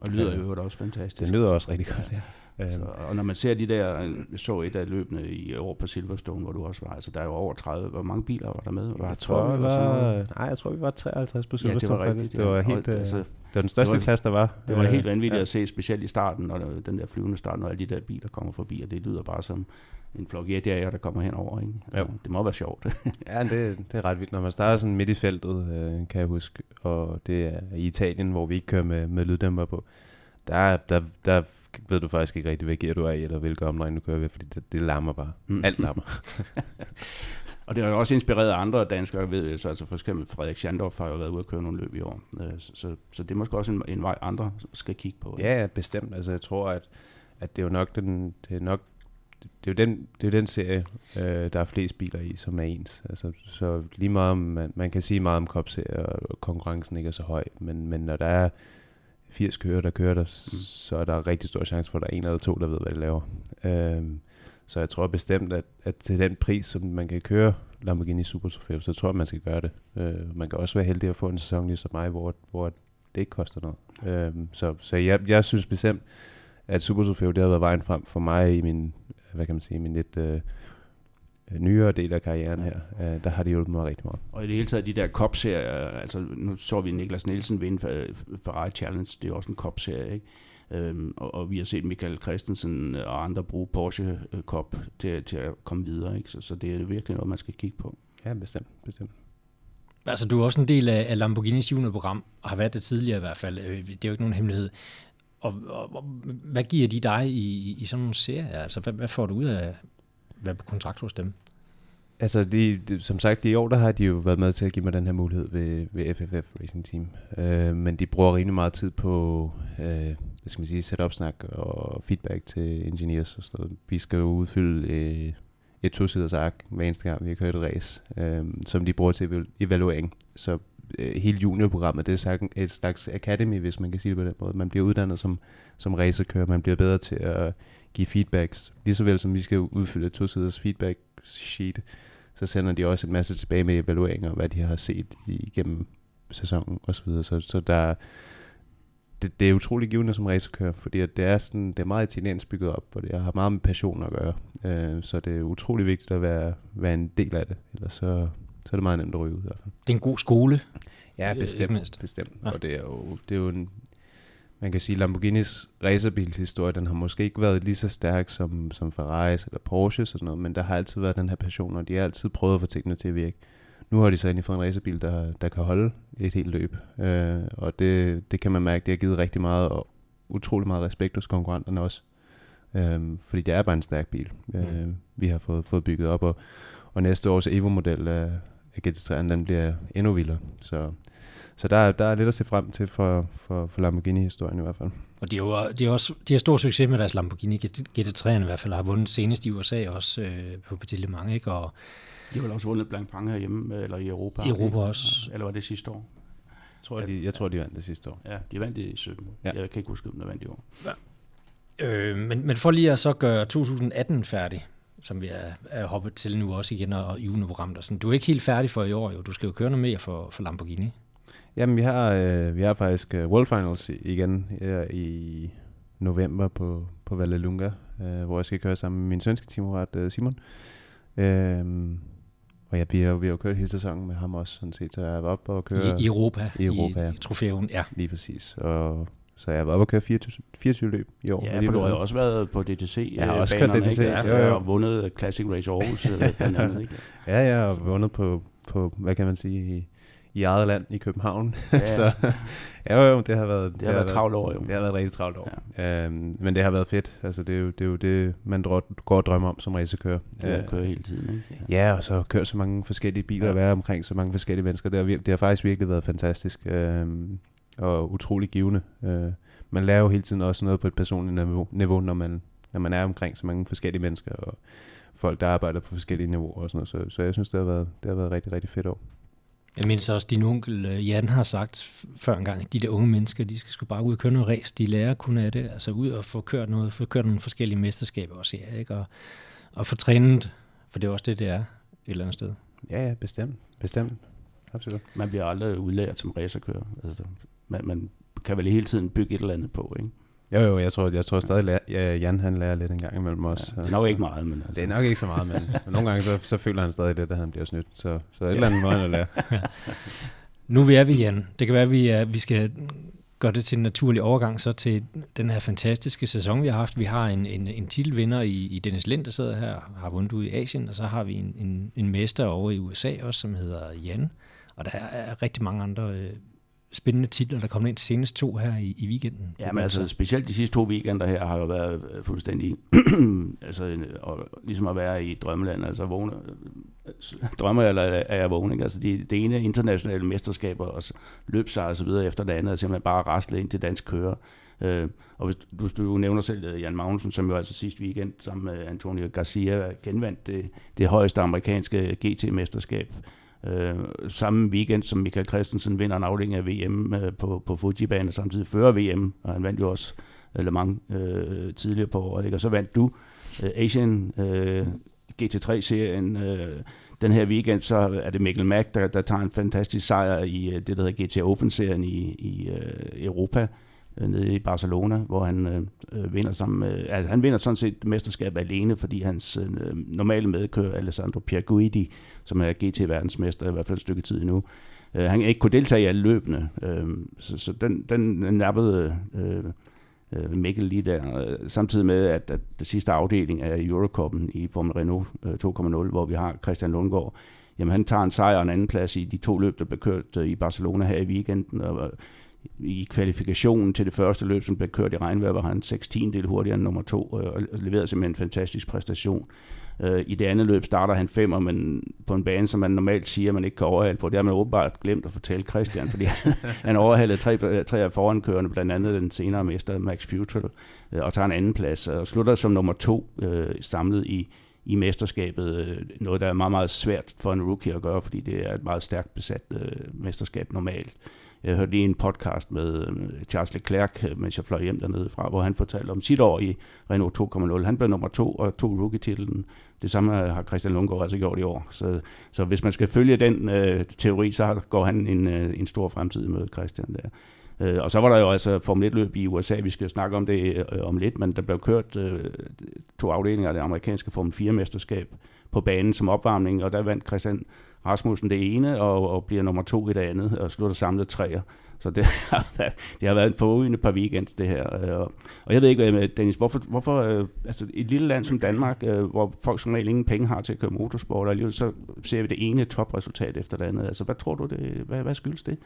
Og lyder jo også fantastisk. Den lyder også rigtig godt, ja. Så, og når man ser de der, jeg så et af løbende i år på Silverstone, hvor du også var, altså der er jo over 30, hvor mange biler var der med? Var jeg tror, vi var, nej, jeg tror, vi var 53 på Silverstone. Ja, det var rigtigt. Det var, helt, og, altså, det var den største klasse, der var. Det var helt vanvittigt ja. at se, specielt i starten, når den der flyvende start, når alle de der biler kommer forbi, og det lyder bare som en flok jætjager, der kommer henover. Ikke? Altså, det må være sjovt. ja, det, det er ret vildt. Når man starter sådan midt i feltet, øh, kan jeg huske, og det er i Italien, hvor vi ikke kører med, med lyddæmper på, der, der, der ved du faktisk ikke rigtig, hvad gear du er i, eller hvilke omdrejninger du kører ved, fordi det, det larmer bare. Mm. Alt larmer. og det har jo også inspireret andre danskere, ved jeg, så altså for eksempel Frederik Schandorf har jo været ude at køre nogle løb i år. Øh, så, så, så det er måske også en, en vej, andre skal kigge på. Ja, bestemt. Altså jeg tror, at, at det er jo nok den, det er nok det er jo den, det er den serie, øh, der er flest biler i, som er ens. Altså, så lige meget, man, man kan sige meget om kopserier, og konkurrencen ikke er så høj, men, men når der er 80 kører, der kører der, mm. så er der rigtig stor chance for, at der er en eller to, der ved, hvad de laver. Øhm, så jeg tror bestemt, at, at til den pris, som man kan køre Lamborghini Super Trofeo, så tror jeg, man skal gøre det. Øh, man kan også være heldig at få en sæson ligesom mig, hvor, hvor det ikke koster noget. Øhm, så så jeg, jeg synes bestemt, at Super Trofeo, det har været vejen frem for mig i min, hvad kan man sige, min lidt... Øh, nyere del af karrieren her, øh, der har det hjulpet mig rigtig meget. Og i det hele taget de der cop-serier, altså nu så vi Niklas Nielsen vinde Ferrari Challenge, det er også en cop-serie, ikke? Øhm, og, og vi har set Michael Christensen og andre bruge Porsche Cup til, til at komme videre, ikke? Så, så det er virkelig noget, man skal kigge på. Ja, bestemt, bestemt. Altså, du er også en del af, af Lamborghinis juniorprogram, og har været det tidligere i hvert fald. Øh, det er jo ikke nogen hemmelighed. Og, og, og hvad giver de dig i, i sådan nogle serier? Altså, hvad, hvad får du ud af, være på kontrakt hos dem? Altså, de, de, som sagt, i år der har de jo været med til at give mig den her mulighed ved, ved FFF Racing Team. Øh, men de bruger rimelig meget tid på, øh, hvad skal man sige, setup-snak og feedback til engineers og sådan noget. Vi skal jo udfylde øh, et to-siders ark hver eneste gang, vi har kørt et race, øh, som de bruger til evaluering. Så øh, hele juniorprogrammet, det er et slags academy, hvis man kan sige det på den måde. Man bliver uddannet som, som racerkører, man bliver bedre til at give feedbacks. Lige så vel som vi skal udfylde et to-siders feedback sheet, så sender de også en masse tilbage med evalueringer, hvad de har set igennem sæsonen osv. Så, så, så der, det, det er utrolig givende som racerkører, fordi at det er sådan, det er meget italiensk bygget op, og det har meget med passion at gøre. Øh, så det er utrolig vigtigt at være, være en del af det, ellers så, så er det meget nemt at ryge ud i hvert fald. Det er en god skole. Ja, bestemt. bestemt. Ja. Og det er jo, det er jo en, man kan sige, Lamborghinis racerbilshistorie, den har måske ikke været lige så stærk som, som Ferraris eller Porsche og sådan noget, men der har altid været den her passion, og de har altid prøvet at få tingene til at virke. Nu har de så endelig fået en racerbil, der, der kan holde et helt løb, øh, og det, det kan man mærke, det har givet rigtig meget, og utrolig meget respekt hos konkurrenterne også, øh, fordi det er bare en stærk bil, øh, mm. vi har fået, fået bygget op, og, og næste års Evo-model af, af GT3, den bliver endnu vildere, så så der, der er lidt at se frem til for, for, for Lamborghini-historien i hvert fald. Og de, er jo, de, er også, de har stor succes med deres Lamborghini GT3'erne i hvert fald, har vundet senest i USA også øh, på Petit Le Mans, ikke? Og de har vel også vundet blank Pange herhjemme, eller i Europa. I Europa også. Eller var det sidste år? Jeg tror, de, jeg tror, de vandt det sidste år. Ja, de vandt det i 17. Ja. Jeg kan ikke huske, om de vandt i år. Ja. Øh, men, men for lige at så gøre 2018 færdig, som vi er, er hoppet til nu også igen, og juleprogrammet og sådan. Du er ikke helt færdig for i år, jo. Du skal jo køre noget mere for, for Lamborghini. Jamen, vi har, øh, vi har faktisk uh, World Finals igen ja, i november på, på Vallelunga, øh, hvor jeg skal køre sammen med min svenske teamrat uh, Simon. Øh, og ja, vi har, vi har jo kørt hele sæsonen med ham også, sådan set, så jeg var op og køre... I, Europa? I Europa, i, ja. I trofæen, ja. Lige præcis. Og så jeg var oppe og køre 24, 24 løb i år. Ja, for du har jo også været på DTC. Jeg har også kørt DTC. Ikke? Ja, ja, og vundet Classic Race Aarhus øh, blandt andet. Ikke? ja, jeg har vundet på, på, hvad kan man sige, i, i eget land i København. Ja. så ja, jo, det har været... Det, det har været travlt år, jo. Det har været rigtig travlt år. Ja. Øhm, men det har været fedt. Altså, det, er jo, det er jo det, man går og drømmer om som racekører. Det er at køre hele tiden, ikke? Ja. ja, og så køre så mange forskellige biler ja. og være omkring så mange forskellige mennesker. Det har, det har faktisk virkelig været fantastisk. Øhm, og utrolig givende. Øh, man lærer jo hele tiden også noget på et personligt niveau, niveau når, man, når man er omkring så mange forskellige mennesker og folk, der arbejder på forskellige niveauer og sådan noget. Så, så jeg synes, det har været, det har været rigtig, rigtig fedt år. Jeg mindes også, din onkel øh, Jan har sagt før en gang, at de der unge mennesker, de skal sgu bare ud og køre noget race. De lærer kun af det. Altså ud og få kørt, noget, få kørt nogle forskellige mesterskaber også, ja, ikke? Og, og få trænet, for det er også det, det er et eller andet sted. Ja, ja, bestemt. Bestemt. Absolut. Man bliver aldrig udlært som racerkører. Altså, man, man kan vel hele tiden bygge et eller andet på, ikke? Jo, jo, jeg tror, jeg tror stadig, at ja, Jan han lærer lidt en gang imellem os. Ja, det er nok ikke meget, men altså. Det er nok ikke så meget, men nogle gange så, så føler han stadig det, at han bliver snydt. Så, så et eller andet måde at lære. nu er vi, Jan. Det kan være, at vi, er, vi skal gøre det til en naturlig overgang så til den her fantastiske sæson, vi har haft. Vi har en, en, en titelvinder i, i Dennis Lind, der sidder her har vundet ud i Asien, og så har vi en, en, en mester over i USA også, som hedder Jan. Og der er rigtig mange andre øh, spændende titler, der kommer ind senest to her i, i weekenden. Ja, men altså specielt de sidste to weekender her har jo været øh, fuldstændig, altså og, ligesom at være i drømmeland, altså vågne, øh, drømmer eller er jeg vågen, Altså det, det ene internationale mesterskaber og løb sig og så videre efter det andet, er simpelthen bare rasle ind til dansk kører. Øh, og hvis du, du nævner selv øh, Jan Magnussen, som jo altså sidste weekend sammen med Antonio Garcia genvandt det, det højeste amerikanske GT-mesterskab Øh, samme weekend, som Michael Christensen vinder en afdeling af VM øh, på, på Fuji-banen, og samtidig fører VM, og han vandt jo også øh, Le Mans øh, tidligere på året, ikke? og så vandt du øh, Asian øh, GT3-serien øh, den her weekend, så er det Mikkel Mack, der, der tager en fantastisk sejr i øh, det, der hedder GT Open-serien i, i øh, Europa øh, nede i Barcelona, hvor han øh, øh vinder som, øh, altså han vinder sådan set mesterskabet alene, fordi hans øh, normale medkører Alessandro Pierguidi, som er GT-verdensmester i hvert fald et stykke tid nu, øh, han ikke kunne deltage i alle løbende, øh, så, så den, den nappede øh, øh, Mikkel lige der, øh, samtidig med, at, at det sidste afdeling af Eurocoppen i Formel Renault øh, 2.0, hvor vi har Christian Lundgaard, jamen han tager en sejr og en anden plads i de to løb, der blev kørt øh, i Barcelona her i weekenden, og i kvalifikationen til det første løb, som blev kørt i regnvejr, var han 16 del hurtigere end nummer to, øh, og leverede simpelthen en fantastisk præstation. Øh, I det andet løb starter han femmer, men på en bane, som man normalt siger, man ikke kan overhale på. Det har man åbenbart glemt at fortælle Christian, fordi han overhalede tre, øh, tre af forankørende, blandt andet den senere mester Max Futrell, og tager en anden plads, og slutter som nummer to øh, samlet i, i mesterskabet. Noget, der er meget, meget svært for en rookie at gøre, fordi det er et meget stærkt besat øh, mesterskab normalt. Jeg hørte lige en podcast med øh, Charles Leclerc, øh, mens jeg fløj hjem dernede fra, hvor han fortalte om sit år i Renault 2.0. Han blev nummer to og tog rookie-titlen. Det samme øh, har Christian Lundgaard altså gjort i år. Så, så hvis man skal følge den øh, teori, så går han en, øh, en stor fremtid med Christian der. Øh, og så var der jo altså Formel 1-løb i USA, vi skal snakke om det øh, om lidt, men der blev kørt øh, to afdelinger af det amerikanske Formel 4-mesterskab på banen som opvarmning, og der vandt Christian Rasmussen det ene, og, og bliver nummer to i det andet, og slutter samlet træer. Så det har, været, det har været en forrygende par weekends, det her. Øh, og jeg ved ikke, Dennis, hvorfor, hvorfor øh, altså et lille land som Danmark, øh, hvor folk som regel ingen penge har til at køre motorsport, og alligevel så ser vi det ene topresultat efter det andet. Altså, hvad tror du, det, hvad, hvad skyldes det?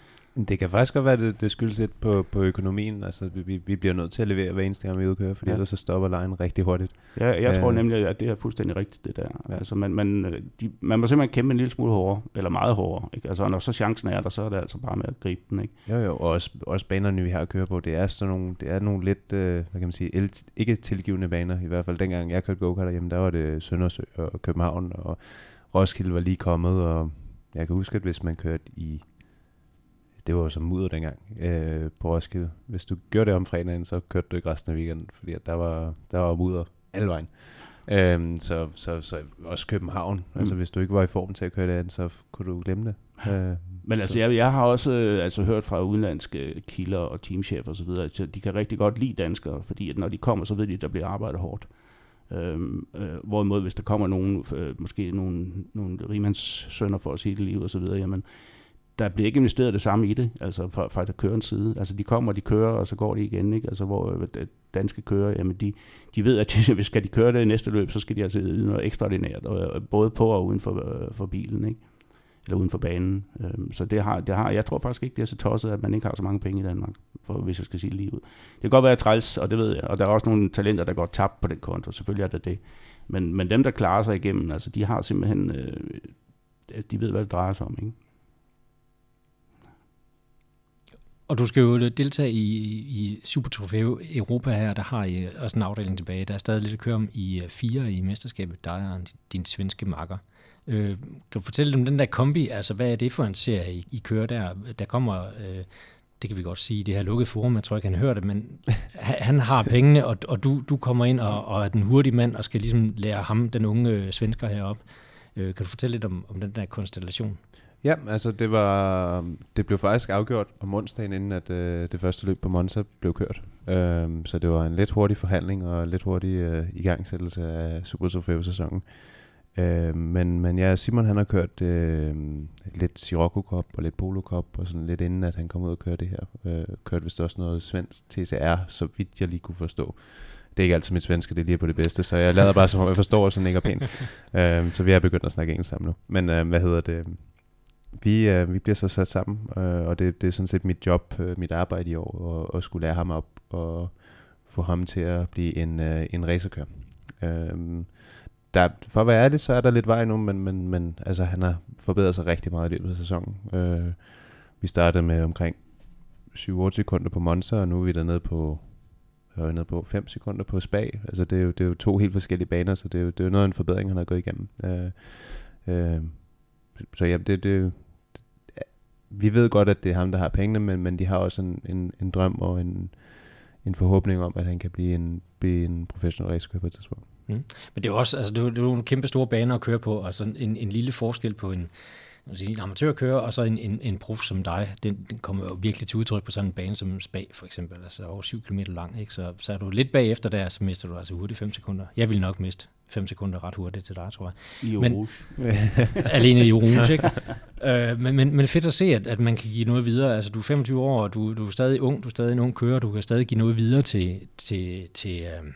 Det kan faktisk godt være, det, det skyldes lidt på, på økonomien. Altså, vi, vi bliver nødt til at levere hver eneste gang, vi udkører, fordi ja. ellers så stopper lejen rigtig hurtigt. Ja, jeg tror nemlig, at det er fuldstændig rigtigt, det der. Ja. Altså, man, man, de, man må simpelthen kæmpe en lille smule hårdere, eller meget hårdere. Ikke? Altså, når så chancen er der, så er det altså bare med at gribe den. Ikke? Jo, jo, og også, også banerne, vi har at køre på, det er sådan nogle, det er nogle lidt, øh, hvad kan man sige, el, ikke tilgivende baner, i hvert fald dengang jeg kørte go-kart derhjemme, der var det Søndersø og København, og Roskilde var lige kommet, og jeg kan huske, at hvis man kørte i, det var jo som mudder dengang øh, på Roskilde, hvis du gjorde det om fredagen, så kørte du ikke resten af weekenden, fordi at der var, der var mudder alle vejen. Øhm, så, så, så også København. Mm. Altså hvis du ikke var i form til at køre det an, så kunne du glemme det. Øh, Men altså, jeg, jeg har også øh, altså, hørt fra udenlandske kilder og teamchefer osv., at de kan rigtig godt lide danskere, fordi at når de kommer, så ved de, at der bliver arbejdet hårdt. Øhm, øh, hvorimod, hvis der kommer nogen, øh, måske nogle, nogle rimands sønner for at sige det liv og så videre, jamen, der bliver ikke investeret det samme i det, altså fra, fra der kører en side. Altså de kommer, de kører, og så går de igen, ikke? Altså hvor øh, danske kører, jamen de, de ved, at de, hvis skal de køre det i næste løb, så skal de altså yde noget ekstraordinært, øh, både på og uden for, øh, for bilen, ikke? Eller uden for banen. Øhm, så det har, det har, jeg tror faktisk ikke, det er så tosset, at man ikke har så mange penge i Danmark, for, hvis jeg skal sige lige ud. Det kan godt være træls, og det ved jeg, og der er også nogle talenter, der går tabt på den konto, selvfølgelig er det det. Men, men dem, der klarer sig igennem, altså de har simpelthen, øh, de ved, hvad det drejer sig om, ikke? Og du skal jo deltage i, i Super Trofeo Europa her, der har I også en afdeling tilbage. Der er stadig lidt at køre om i øh, fire i mesterskabet, dig og din svenske makker. Øh, kan du fortælle om den der kombi, altså hvad er det for en serie, I, I kører der? Der kommer, øh, det kan vi godt sige, det her lukkede forum, jeg tror ikke, han hører det, men han har pengene, og, og du, du kommer ind og, og er den hurtige mand, og skal ligesom lære ham, den unge øh, svensker herop. Øh, kan du fortælle lidt om, om den der konstellation? Ja, altså det var det blev faktisk afgjort om onsdagen, inden at øh, det første løb på Monza blev kørt. Øhm, så det var en lidt hurtig forhandling og en lidt hurtig øh, igangsættelse af Super Trofeo-sæsonen. Øh, men, men ja, Simon han har kørt øh, lidt Sirocco Cup og lidt Polo Cup, og sådan lidt inden at han kom ud og kørte det her. Øh, kørte vist også noget svensk TCR, så vidt jeg lige kunne forstå. Det er ikke altid mit svenske, det er lige på det bedste, så jeg lader bare som om jeg forstår, sådan ikke er pænt. øh, så vi er begyndt at snakke engelsk sammen nu. Men øh, hvad hedder det? Vi, øh, vi bliver så sat sammen, øh, og det, det er sådan set mit job, øh, mit arbejde i år, at, at skulle lære ham op og få ham til at blive en, øh, en racerkør. Øh, der, for at være ærlig, så er der lidt vej nu, men, men, men altså, han har forbedret sig rigtig meget i løbet af sæsonen. Øh, vi startede med omkring 7-8 sekunder på Monza, og nu er vi dernede på jeg nede på 5 sekunder på Spa. Altså det er, jo, det er jo to helt forskellige baner, så det er jo, det er jo noget af en forbedring, han har gået igennem. Øh, øh, så ja, det, det, vi ved godt, at det er ham, der har pengene, men, men de har også en, en, en drøm og en, en forhåbning om, at han kan blive en, blive en professionel racerkører på et tidspunkt. Mm. Men det er jo også altså, det er, det er jo en kæmpe store baner at køre på, altså en, en lille forskel på en, sige, en amatørkører og så en, en, en prof som dig, den, den kommer jo virkelig til udtryk på sådan en bane som Spa for eksempel, altså over 7 km lang, ikke? Så, så er du lidt bagefter der, så mister du altså hurtigt 5 sekunder. Jeg vil nok miste 5 sekunder ret hurtigt til dig, tror jeg. I men, alene i Rouge, ikke? øh, men, men, men fedt at se, at, at man kan give noget videre. Altså, du er 25 år, og du, du er stadig ung, du er stadig en ung kører, du kan stadig give noget videre til, til, til øh,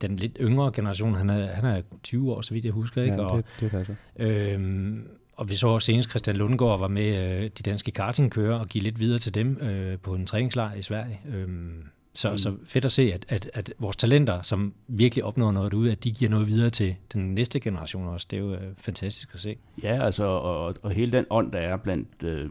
den lidt yngre generation. Han er, han er 20 år, så vidt jeg husker, ikke? Ja, og, det, det passer. Øhm, og vi så også senest Christian Lundgaard var med øh, de danske kartingkører og give lidt videre til dem øh, på en træningslejr i Sverige. Øhm, så, mm. så fedt at se, at, at, at vores talenter, som virkelig opnår noget ud, at de giver noget videre til den næste generation også. Det er jo øh, fantastisk at se. Ja, altså, og, og hele den ånd, der er blandt øh,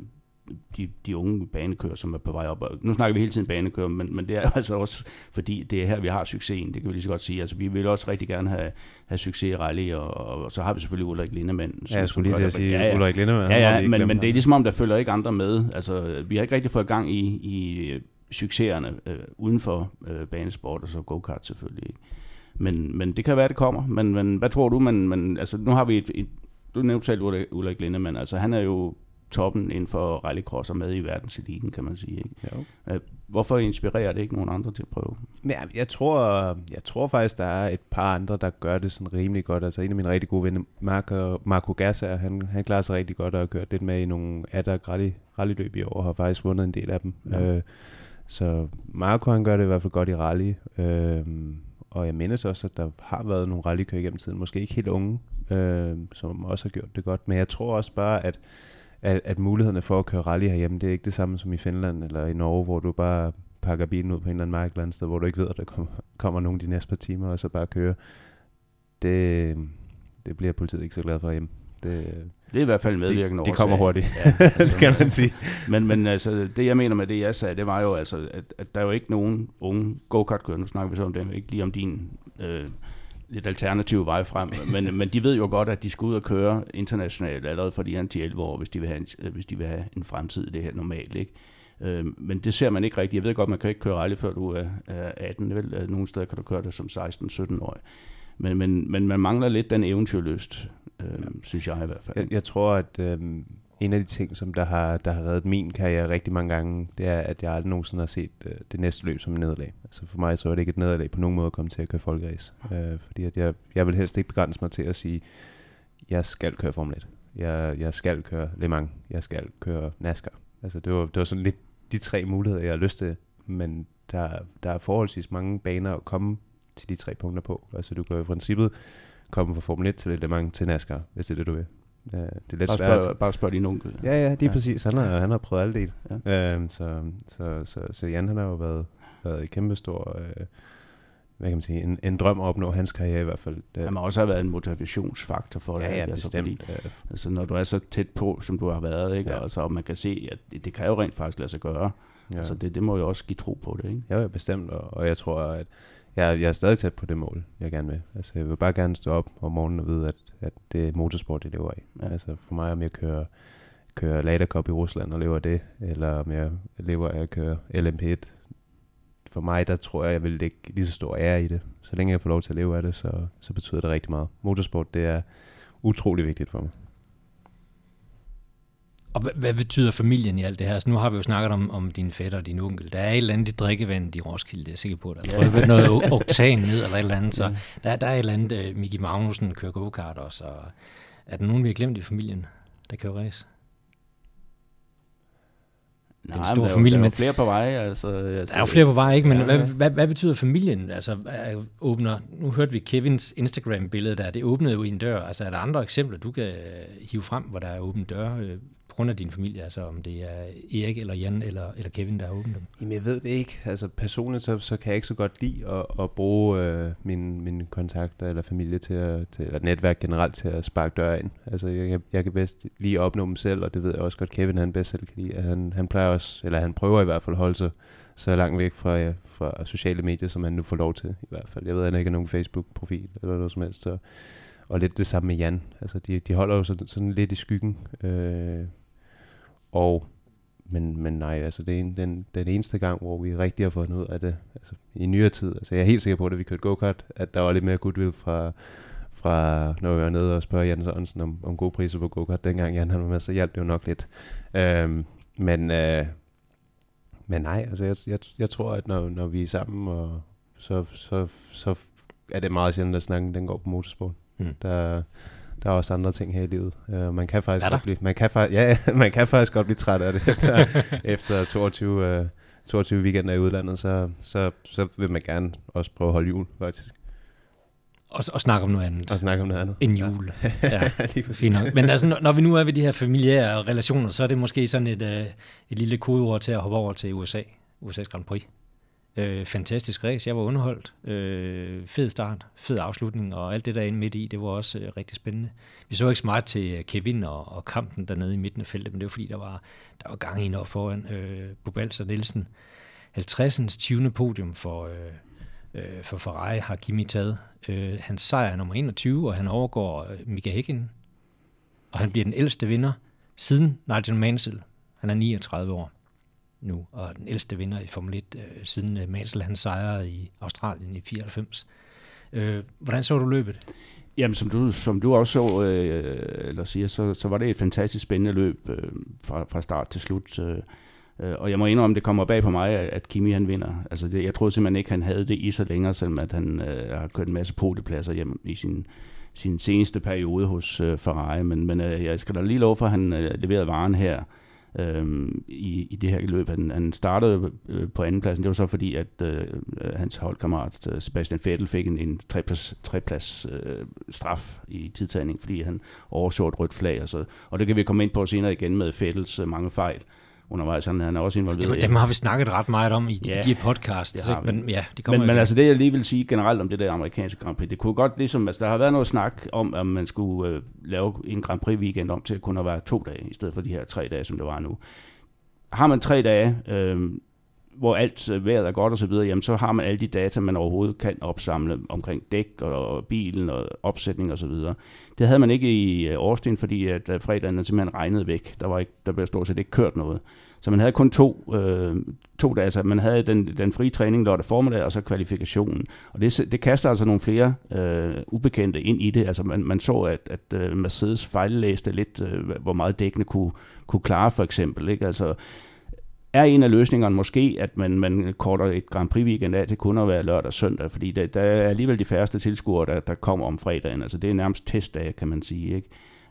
de, de unge banekører, som er på vej op. Nu snakker vi hele tiden banekører, men, men det er altså også, fordi det er her, vi har succesen, det kan vi lige så godt sige. Altså, vi vil også rigtig gerne have, have succes i rally, og, og, så har vi selvfølgelig Ulrik Lindemann. Som, ja, jeg skulle lige til at sige ja, ja. Ulrik Lindemann. Ja, ja, men, men det er ligesom om, der følger ikke andre med. Altså, vi har ikke rigtig fået gang i, i succeserne øh, uden for øh, banesport, og så go-kart selvfølgelig. Men, men det kan være, det kommer. Men, men hvad tror du? Men, men, altså, nu har vi et, et du nævnte selv Ulrik Lindemann, altså han er jo toppen inden for rallycross og med i verdenseliten, kan man sige. Ikke? Jo. Øh, hvorfor inspirerer det ikke nogen andre til at prøve? Ja, jeg tror, jeg tror faktisk, der er et par andre, der gør det sådan rimelig godt. Altså en af mine rigtig gode venner, Marco, Marco Gasser, han, han klarer sig rigtig godt og har kørt lidt med i nogle ADAC rally, rallyløb i år, og har faktisk vundet en del af dem. Ja. Øh, så Marco han gør det i hvert fald godt i rally. Øh, og jeg mindes også, at der har været nogle rallykører gennem tiden, måske ikke helt unge, øh, som også har gjort det godt. Men jeg tror også bare, at at, at mulighederne for at køre rally herhjemme, det er ikke det samme som i Finland eller i Norge, hvor du bare pakker bilen ud på en eller anden mark eller andet sted, hvor du ikke ved, at der kommer, kommer nogen de næste par timer, og så bare kører. Det, det bliver politiet ikke så glad for hjemme. Det, det er i hvert fald medvirkende de, de kommer hurtigt, ja, altså, kan man sige. Men, men altså, det jeg mener med det, jeg sagde, det var jo altså, at, at der er jo ikke nogen unge go-kart-kører, nu snakker vi så om det, ikke lige om din øh, lidt alternative vej frem, men, men de ved jo godt, at de skal ud og køre internationalt allerede for de er 10-11 år, hvis de, vil have en, hvis de vil have en fremtid i det her normalt, ikke? Øh, men det ser man ikke rigtigt. Jeg ved godt, man kan ikke køre rally, før du er, er 18. Vel? Nogle steder kan du køre det som 16-17 år. Men, men, men man mangler lidt den eventyrlyst, øh, ja. synes jeg i hvert fald. Jeg, jeg tror, at øh, en af de ting, som der har, der har reddet min karriere rigtig mange gange, det er, at jeg aldrig nogensinde har set øh, det næste løb som en nederlag. Altså for mig så er det ikke et nederlag på nogen måde at komme til at køre folkeræs. Øh, fordi at jeg, jeg vil helst ikke begrænse mig til at sige, jeg skal køre Formel 1. Jeg, jeg skal køre Le Mans. Jeg skal køre NASCAR. Altså det var, det var sådan lidt de tre muligheder, jeg har lyst til. Men der, der er forholdsvis mange baner at komme til de tre punkter på. Altså du kan i princippet komme fra Formel 1 til Le Mans til NASCAR, hvis det er det, du vil. Ja, det er lidt bare svært. Spørg, bare spørg din onkel. Ja, ja, det er ja. præcis. Han har, han har prøvet alle dele. Ja. Øhm, så, så, så, så Jan han har jo været, været en kæmpe stor... Øh, hvad kan man sige, en, en drøm at opnå hans karriere i hvert fald. Det har også været en motivationsfaktor for ja, dig. Ja, altså, bestemt. Fordi, altså, når du er så tæt på, som du har været, ikke? Ja. Altså, og man kan se, at det, det kan jo rent faktisk lade sig gøre. Ja. Altså, det, det må jo også give tro på det, ikke? Ja, ja bestemt. Og, og jeg tror, at jeg, jeg er stadig tæt på det mål, jeg gerne vil. Altså, jeg vil bare gerne stå op om morgenen og vide, at, at det er motorsport, jeg lever af. Ja. Altså, for mig, om jeg kører, kører Lada Cup i Rusland og lever det, eller om jeg lever af at køre LMP1, for mig, der tror jeg, jeg vil lægge lige så stor ære i det. Så længe jeg får lov til at leve af det, så, så betyder det rigtig meget. Motorsport, det er utrolig vigtigt for mig. Og hvad, hvad betyder familien i alt det her? Så nu har vi jo snakket om, om din fætter og din onkel. Der er et eller andet i drikkevand i Roskilde, det er jeg sikker på. Der er ja. noget oktan ned eller et eller andet. Så ja. der, der er et eller andet, uh, Miki Magnussen kører go-kart også. Og er der nogen, vi har glemt i familien, der kører race? Nej, stor men familie, der er jo flere på vej. Altså, altså, der er jo flere på vej, ikke? Men ja, hvad, hvad, hvad betyder familien? Altså, åbner, nu hørte vi Kevins Instagram-billede der, det åbnede jo en dør. Altså, er der andre eksempler, du kan hive frem, hvor der er åbent døre øh, grund af din familie, altså om det er Erik eller Jan eller, eller Kevin, der har åbnet dem? Jamen jeg ved det ikke. Altså personligt så, så kan jeg ikke så godt lide at, at bruge øh, mine, mine kontakter eller familie til at, til, eller netværk generelt til at sparke døre ind. Altså jeg, jeg kan bedst lige opnå dem selv, og det ved jeg også godt, Kevin han bedst selv kan lide. Han, han plejer også, eller han prøver i hvert fald at holde sig så langt væk fra, ja, fra sociale medier, som han nu får lov til i hvert fald. Jeg ved, at han ikke har nogen Facebook-profil eller noget som helst, så og lidt det samme med Jan. Altså, de, de holder jo sådan, sådan lidt i skyggen. Øh, og, men, men nej, altså det er en, den, den eneste gang, hvor vi rigtig har fundet ud af det altså, i nyere tid. Altså jeg er helt sikker på, at vi kørte go-kart, at der var lidt mere goodwill fra, fra når vi var nede og spørge Jan Sørensen om, om gode priser på go-kart. Dengang Jan han var med, så hjalp det jo nok lidt. Øhm, men, øh, men nej, altså jeg, jeg, jeg tror, at når, når vi er sammen, og så, så, så er det meget sjældent, at snakken den går på motorsport. Mm. Der, der er også andre ting her i livet. Uh, man kan faktisk godt blive, man kan faktisk, ja, man kan faktisk godt blive træt af det efter, efter 22, uh, 22 weekender i udlandet, så, så, så vil man gerne også prøve at holde jul, faktisk. Og, og snakke om noget andet. Og snakke om noget andet. En jul. Ja, ja fint nok. Men altså, når, når vi nu er ved de her familiære relationer, så er det måske sådan et, uh, et lille kodeord til at hoppe over til USA. USA's Grand Prix. Øh, fantastisk race, jeg var underholdt. Øh, fed start, fed afslutning, og alt det der inde midt i, det var også øh, rigtig spændende. Vi så ikke så meget til øh, Kevin og, og kampen dernede i midten af feltet, men det var fordi, der var, der var gang i en op foran øh, Bubals og Nielsen. 50'ens 20. podium for, øh, øh, for Ferrari har Kimi taget. Øh, hans sejr er nummer 21, og han overgår øh, Mika Häkkinen. Og han bliver den ældste vinder siden Nigel Mansell. Han er 39 år nu, og den ældste vinder i Formel 1 øh, siden øh, Mansell han sejrede i Australien i 94. Øh, hvordan så du løbet? Jamen, som du, som du også så, øh, eller siger, så, så var det et fantastisk spændende løb øh, fra, fra start til slut. Øh, øh og jeg må indrømme, det kommer bag på mig, at Kimi han vinder. Altså det, jeg troede simpelthen ikke, han havde det i så længere, selvom at han øh, har kørt en masse podepladser hjem i sin, sin seneste periode hos øh, Ferrari. Men, men øh, jeg skal da lige love for, at han øh, leverede varen her øhm, i, i det her løb. Han, han startede øh, på andenpladsen. Det var så fordi, at øh, øh, hans holdkammerat øh, Sebastian Vettel fik en, en treplads, treplads øh, straf i tidtagning, fordi han overså et rødt flag. Og, så, og det kan vi komme ind på senere igen med Vettels øh, mange fejl undervejs. Han, han er også involveret. Jamen, dem har vi snakket ret meget om i ja, de her podcasts. Det men, ja, de kommer men, men altså det, jeg lige vil sige generelt om det der amerikanske Grand Prix, det kunne godt ligesom, altså der har været noget snak om, at man skulle øh, lave en Grand Prix weekend om til at kunne være to dage, i stedet for de her tre dage, som det var nu. Har man tre dage, øh, hvor alt øh, vejret er godt og så videre, jamen så har man alle de data, man overhovedet kan opsamle omkring dæk og bilen og opsætning og så videre. Det havde man ikke i øh, Austin, fordi at øh, fredagen simpelthen regnede væk. Der, var ikke, der blev stort set ikke kørt noget. Så man havde kun to, øh, to dage. Altså man havde den, den frie træning lørdag formiddag, og så kvalifikationen. Og det, det kaster altså nogle flere øh, ubekendte ind i det. Altså man, man så, at, at øh, Mercedes fejllæste lidt, øh, hvor meget dækkene kunne, kunne klare for eksempel. Ikke? Altså, er en af løsningerne måske, at man, man korter et Grand Prix weekend af til kun at være lørdag og søndag, fordi der, der er alligevel de færreste tilskuere, der, der kommer om fredagen. Altså det er nærmest testdag, kan man sige. Ikke?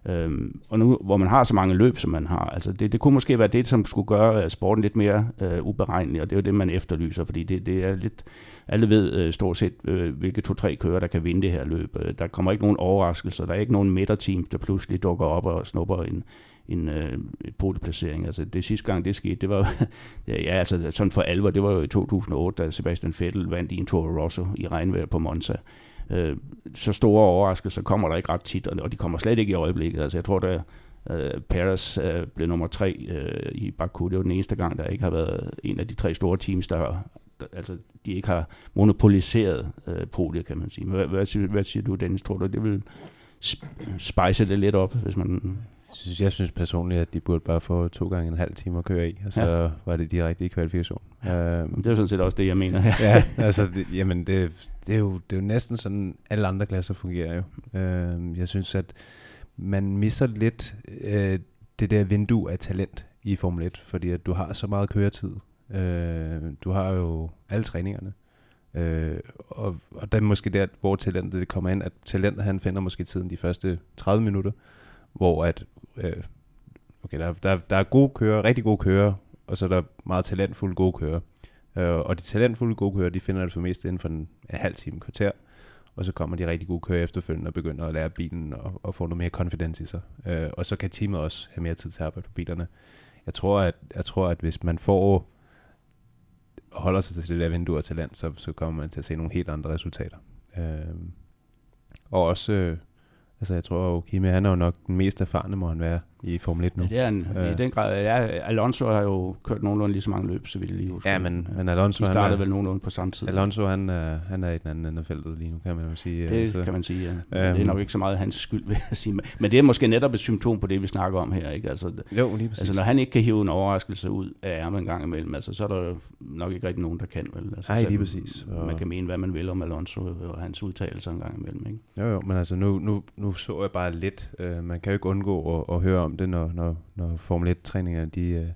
Øhm, og nu, hvor man har så mange løb, som man har, altså det, det kunne måske være det, som skulle gøre øh, sporten lidt mere øh, uberegnelig, og det er jo det, man efterlyser, fordi det, det er lidt, alle ved øh, stort set, øh, hvilke to-tre kører, der kan vinde det her løb. Øh, der kommer ikke nogen overraskelser, der er ikke nogen midterteam, der pludselig dukker op og snupper en, en øh, podieplacering. Altså det sidste gang det skete, det var ja, altså sådan for alvor, det var jo i 2008, da Sebastian Vettel vandt i en Toro Rosso i regnvejr på Monza. Øh, så store overraskelser kommer der ikke ret tit, og de kommer slet ikke i øjeblikket. Altså jeg tror, der øh, Paris øh, blev nummer tre øh, i Baku. Det var den eneste gang, der ikke har været en af de tre store teams, der, der altså de ikke har monopoliseret øh, podiet, kan man sige. Hvad, hvad, hvad siger du, Dennis? Tror du, det vil spice det lidt op, hvis man... Jeg synes personligt, at de burde bare få to gange en halv time at køre i, og så ja. var det direkte i kvalifikation. Ja. Uh, det er jo sådan set også det, jeg mener. ja, altså, det, jamen, det, det, er jo, det er jo næsten sådan, alle andre klasser fungerer jo. Uh, jeg synes, at man misser lidt uh, det der vindue af talent i Formel 1, fordi at du har så meget køretid. Uh, du har jo alle træningerne. Øh, og, og der er måske der, hvor talentet det kommer ind, at talentet han finder måske tiden de første 30 minutter, hvor at, øh, okay, der, der, der er gode kører, rigtig gode kører, og så er der meget talentfulde gode kører. Øh, og de talentfulde gode kører, de finder det for mest inden for en, en halv time, kvarter, og så kommer de rigtig gode kører efterfølgende og begynder at lære bilen og, og få noget mere confidence i sig. Øh, og så kan teamet også have mere tid til at arbejde på bilerne. Jeg tror, at, jeg tror, at hvis man får holder sig til det der vindue og talent, så, så kommer man til at se nogle helt andre resultater. Øh, og også, øh, altså jeg tror jo, Kimi, han er jo nok den mest erfarne, må han være i Formel 1 nu. Ja, det er en, øh. i den grad. Ja, Alonso har jo kørt nogenlunde lige så mange løb, så vidt jeg lige husker. Ja, men, men Alonso... De startede han er, vel nogenlunde på samme tid. Alonso, han er, han er i den anden ende af feltet lige nu, kan man jo sige. Det altså, kan man sige, ja. Øhm, det er nok ikke så meget hans skyld, vil jeg sige. Men det er måske netop et symptom på det, vi snakker om her, ikke? Altså, jo, lige præcis. Altså, når han ikke kan hive en overraskelse ud af ærmet en gang imellem, altså, så er der nok ikke rigtig nogen, der kan, vel? Altså, Nej, lige præcis. Og... Man kan mene, hvad man vil om Alonso og hans udtalelser en gang imellem, ikke? Jo, jo, men altså, nu, nu, nu så jeg bare lidt. Uh, man kan jo ikke undgå at, at høre om det, når, når, når Formel 1-træningerne, de, øh,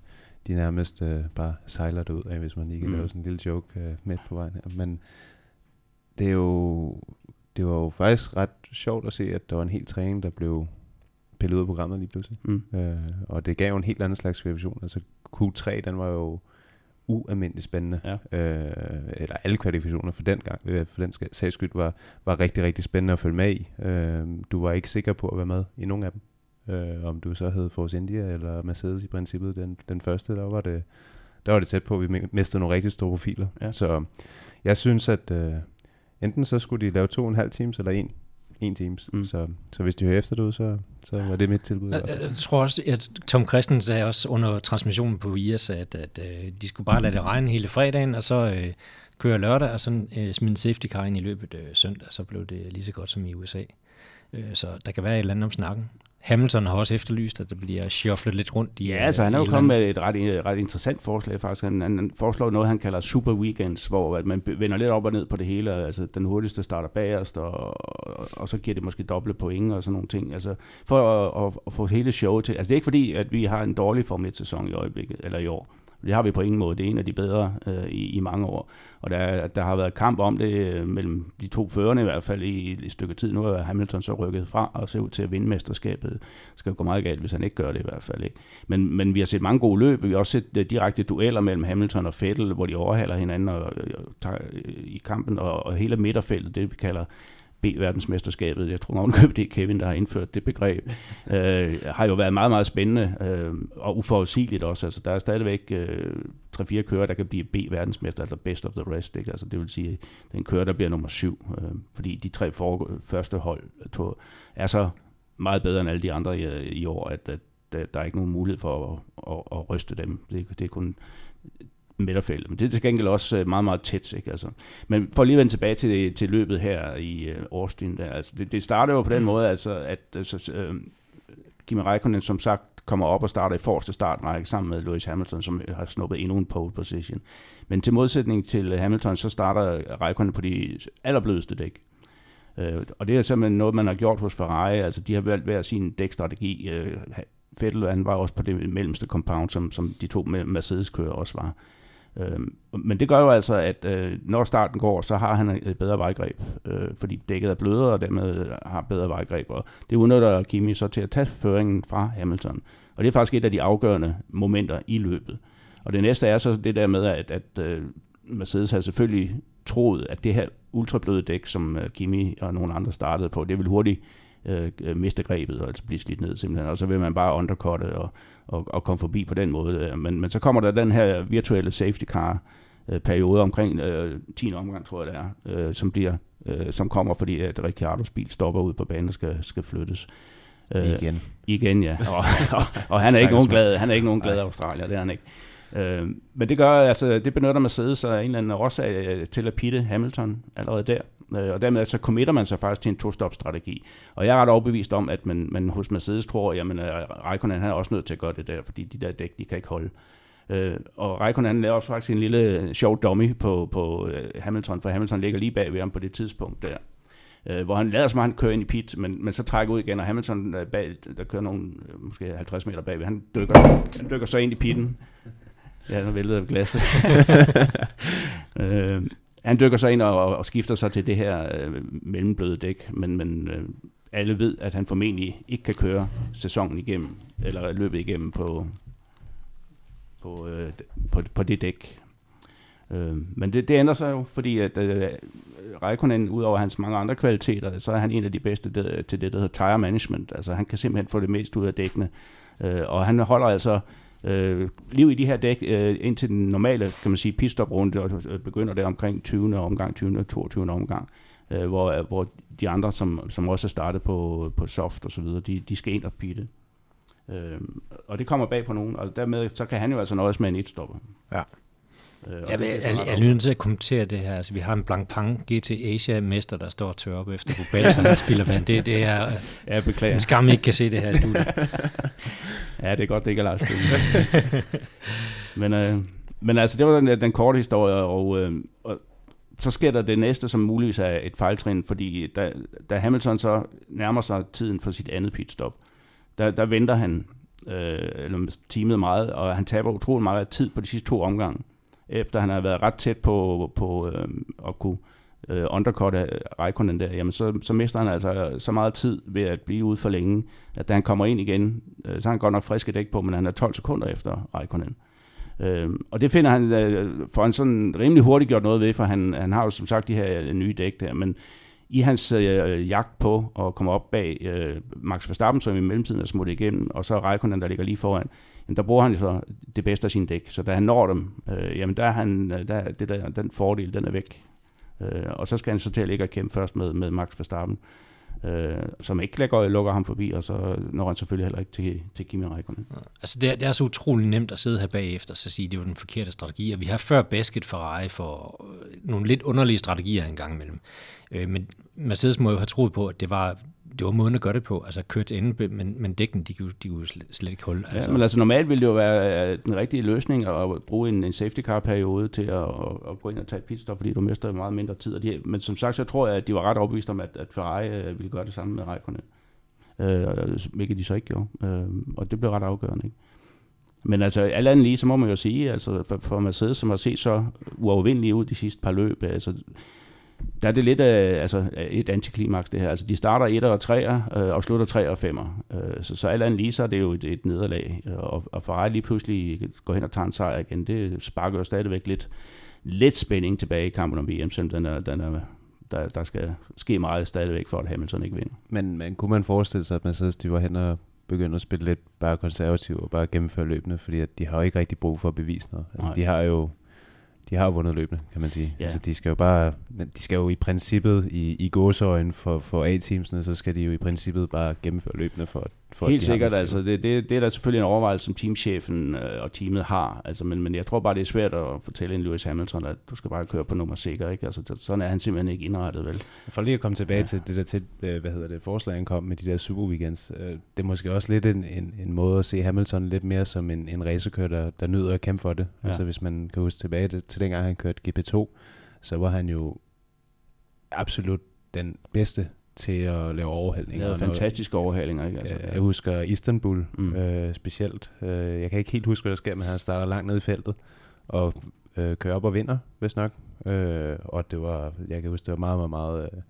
de nærmest uh, bare sejler det ud af, hvis man lige kan mm. lave sådan en lille joke uh, midt på vejen her. Men det er jo, det var jo faktisk ret sjovt at se, at der var en hel træning, der blev pillet ud af programmet lige pludselig. Mm. Uh, og det gav jo en helt anden slags kvalifikation. Altså Q3, den var jo ualmindeligt spændende. Ja. Uh, eller alle kvalifikationer for den gang, for den sags skyld, var, var rigtig, rigtig spændende at følge med i. Uh, du var ikke sikker på at være med i nogen af dem. Øh, om du så hed Force India eller Mercedes i princippet, den, den første, der var det, der var det tæt på, at vi mistede nogle rigtig store profiler. Ja. Så jeg synes, at øh, enten så skulle de lave to og en halv times, eller en, en times. Mm. Så, så hvis de hører efter det så, så var det mit tilbud. Jeg, jeg tror også, at Tom Christen sagde også under transmissionen på IAS, at, at øh, de skulle bare lade det regne hele fredagen, og så øh, køre lørdag, og så øh, smide en safety car ind i løbet øh, søndag, så blev det lige så godt som i USA. Øh, så der kan være et eller andet om snakken. Hamilton har også efterlyst, at det bliver shufflet lidt rundt i Ja, altså han er jo kommet med et ret, ret interessant forslag faktisk. Han, han foreslår noget, han kalder super weekends, hvor at man vender lidt op og ned på det hele. Altså den hurtigste starter bagerst, og, og, og så giver det måske doble point og sådan nogle ting. Altså for at, at, at få hele showet til. Altså det er ikke fordi, at vi har en dårlig Formel 1-sæson i øjeblikket, eller i år. Det har vi på ingen måde. Det er en af de bedre øh, i, i mange år. Og der, der har været kamp om det øh, mellem de to førende i hvert fald i, i et stykke tid. Nu er Hamilton så rykket fra og ser ud til at vinde mesterskabet. Det skal gå meget galt, hvis han ikke gør det i hvert fald. Ikke? Men, men vi har set mange gode løb. Vi har også set øh, direkte dueller mellem Hamilton og Vettel, hvor de overhaler hinanden og, og, og, øh, i kampen. Og, og hele midterfeltet, det vi kalder B-verdensmesterskabet, jeg tror nok, det er Kevin, der har indført det begreb, øh, har jo været meget, meget spændende øh, og uforudsigeligt også. Altså, der er stadigvæk øh, 3-4 kører, der kan blive B-verdensmester, altså best of the rest. Ikke? Altså, det vil sige, den kører, der bliver nummer syv, øh, fordi de tre for, første hold tog, er så meget bedre end alle de andre i, i år, at, at der, der er ikke nogen mulighed for at, at, at ryste dem. Det, det er kun midterfeltet. Men det er til gengæld også øh, meget, meget tæt. Ikke? Altså, men for lige at vende tilbage til, til løbet her i uh, Austin, der, altså, det, det starter jo på den måde, altså, at altså, uh, Kimi Räikkönen som sagt kommer op og starter i forreste startrække sammen med Lewis Hamilton, som har snuppet endnu en pole position. Men til modsætning til Hamilton, så starter Räikkönen på de allerblødeste dæk. Uh, og det er simpelthen noget, man har gjort hos Ferrari. Altså, de har valgt hver sin dækstrategi. Uh, Vettel han var også på det mellemste compound, som, som de to Mercedes-kører også var. Øh, men det gør jo altså, at øh, når starten går, så har han et bedre vejgreb, øh, fordi dækket er blødere, og dermed øh, har bedre vejgreb. Og det udnytter Kimi så til at tage føringen fra Hamilton. Og det er faktisk et af de afgørende momenter i løbet. Og det næste er så det der med, at, at øh, Mercedes har selvfølgelig troet, at det her ultrabløde dæk, som øh, Kimi og nogle andre startede på, det vil hurtigt øh, miste grebet og altså blive slidt ned simpelthen. Og så vil man bare undercutte og, og, og komme forbi på den måde. Men, men så kommer der den her virtuelle safety car øh, periode omkring øh, 10. omgang, tror jeg det er, øh, som, bliver, øh, som kommer, fordi at Ricciardos bil stopper ud på banen og skal, skal flyttes. Øh, igen. Igen, ja. Og, og, og han er ikke nogen glad, han er ikke nogen glad af Australien, det er han ikke. Øh, men det gør, altså, det benytter Mercedes sig en eller anden årsag til at pitte Hamilton allerede der. Øh, og dermed så committer man sig faktisk til en to-stop-strategi. Og jeg er ret overbevist om, at man, man hos Mercedes tror, at Raikkonen han er også nødt til at gøre det der, fordi de der dæk, de kan ikke holde. Øh, og Raikkonen laver faktisk en lille sjov dummy på, på Hamilton, for Hamilton ligger lige bag ved ham på det tidspunkt der. Uh, hvor han lader som han kører ind i pit, men, men så trækker ud igen, og Hamilton, bag, der kører nogle, måske 50 meter bagved, han dykker, han dykker så ind i pitten. Ja, nu væltede glasset. uh, han dykker så ind og, og skifter sig til det her øh, mellembløde dæk, men, men øh, alle ved, at han formentlig ikke kan køre sæsonen igennem, eller løbet igennem på, på, øh, på, på det dæk. Øh, men det, det ændrer sig jo, fordi at øh, Raikkonen, udover hans mange andre kvaliteter, så er han en af de bedste der, til det, der hedder tire management. Altså han kan simpelthen få det mest ud af dækkene. Øh, og han holder altså øh, liv i de her dæk øh, indtil den normale, kan man sige, pitstop-runde, og øh, begynder der omkring 20. omgang, 20. og 22. omgang, øh, hvor, hvor de andre, som, som også er startet på, på soft og så videre, de, de skal ind og pitte. Øh, og det kommer bag på nogen, og dermed så kan han jo altså nøjes med en et-stopper. Ja. Øh, jeg, jeg, jeg, jeg er nødt til at kommentere det her. Altså, vi har en Blancpain GT Asia-mester, der står og tør op efter Bubal, så han spiller vand. Det, det er ja, beklager. en skam, ikke kan se det her i studiet. ja, det er godt, det ikke er Lars men, øh, men altså, det var den, den korte historie, og, øh, og så sker der det næste, som muligvis er et fejltrin, fordi da, da Hamilton så nærmer sig tiden for sit andet pitstop, der, der venter han øh, eller teamet meget, og han taber utrolig meget tid på de sidste to omgange efter han har været ret tæt på, på øh, at kunne øh, undercutte Raikkonen der, jamen så, så mister han altså så meget tid ved at blive ude for længe, at da han kommer ind igen, øh, så har han godt nok friske dæk på, men han er 12 sekunder efter Raikkonen. Øh, og det finder han, øh, for han sådan rimelig hurtigt gjort noget ved, for han, han har jo som sagt de her øh, nye dæk der, men i hans øh, jagt på at komme op bag øh, Max Verstappen, som i mellemtiden er smuttet igennem, og så Raikkonen, der ligger lige foran, men der bruger han jo så det bedste af sin dæk. Så da han når dem, øh, jamen der er han, øh, der, det der, den fordel, den er væk. Øh, og så skal han så til at ligge og kæmpe først med, med Max Verstappen, øh, som ikke lægger, lukker ham forbi, og så når han selvfølgelig heller ikke til, til Kimi Räikkönen. Altså det er, det er så utrolig nemt at sidde her bagefter og sige, at det var den forkerte strategi, og vi har før basket Ferrari for øh, nogle lidt underlige strategier en gang imellem. Øh, men Mercedes må jo have troet på, at det var det var måden at gøre det på, altså køre til ende, men, men dækken, de, de kunne slet, ikke holde. Altså. Ja, men altså normalt ville det jo være øh, den rigtige løsning at bruge en, en safety car periode til at, at, gå ind og tage et pitstop, fordi du mister meget mindre tid. Og de, men som sagt, så tror jeg, at de var ret overbevist om, at, at Ferrari øh, ville gøre det samme med Raikkonen. Øh, hvilket de så ikke gjorde. Øh, og det blev ret afgørende. Ikke? Men altså, alt andet lige, så må man jo sige, altså for, for Mercedes, som har set så uovervindelige ud de sidste par løb, altså der er det lidt af, altså, et antiklimaks det her. Altså, de starter 1 og 3 øh, og slutter 3 og 5. Øh, så, så alt andet lige, så er det jo et, et nederlag. Og, og Ferrari lige pludselig går hen og tager en sejr igen, det sparker jo stadigvæk lidt, lidt spænding tilbage i kampen om VM, selvom den er, den er der, der skal ske meget stadigvæk for, at Hamilton ikke vinder. Men, men kunne man forestille sig, at Mercedes de var hen og begyndte at spille lidt bare konservativ og bare gennemføre løbende, fordi at de har jo ikke rigtig brug for at bevise noget. Altså, de har jo de har jo vundet løbende, kan man sige. Ja. Altså, de skal jo bare, de skal jo i princippet i, i gåsøjen for, for A-teamsene, så skal de jo i princippet bare gennemføre løbende for, for Helt sikkert, altså det, det, det er der selvfølgelig en overvejelse, som teamchefen øh, og teamet har, altså, men, men jeg tror bare, det er svært at fortælle en Lewis Hamilton, at du skal bare køre på nummer sikker, ikke? Altså, sådan er han simpelthen ikke indrettet, vel? For lige at komme tilbage ja. til det der til, øh, hvad hedder det, forslag, han kom med de der super weekends, øh, det er måske også lidt en, en, en måde at se Hamilton lidt mere som en, en racerkører, der, der nyder at kæmpe for det. Ja. Altså hvis man kan huske tilbage til, til dengang han kørte GP2, så var han jo absolut den bedste til at lave overhalinger. Ja, fantastiske overhalinger, ikke? Altså, ja. Jeg husker Istanbul mm. øh, specielt. Øh, jeg kan ikke helt huske, hvad der sker, men han starter langt ned i feltet og øh, kører op og vinder, hvis nok. Øh, og det var, jeg kan huske, det var meget, meget, meget øh,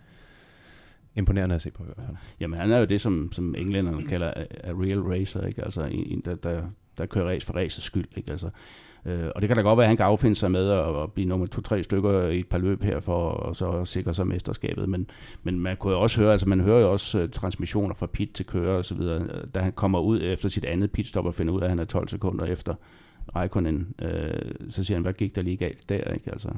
imponerende at se på i hvert fald. Jamen han er jo det, som, som englænderne kalder a, a real racer, ikke? Altså en, en der, der, der kører race for racers skyld, ikke? Altså, Øh, og det kan da godt være, at han kan affinde sig med at, at blive nummer to-tre stykker i et par løb her for at så sikre sig mesterskabet. Men, men man kunne jo også høre, altså man hører jo også uh, transmissioner fra pit til kører og så videre, da han kommer ud efter sit andet pitstop og finder ud af, at han er 12 sekunder efter Raikkonen, øh, så siger han, hvad gik der lige galt der, ikke? Altså,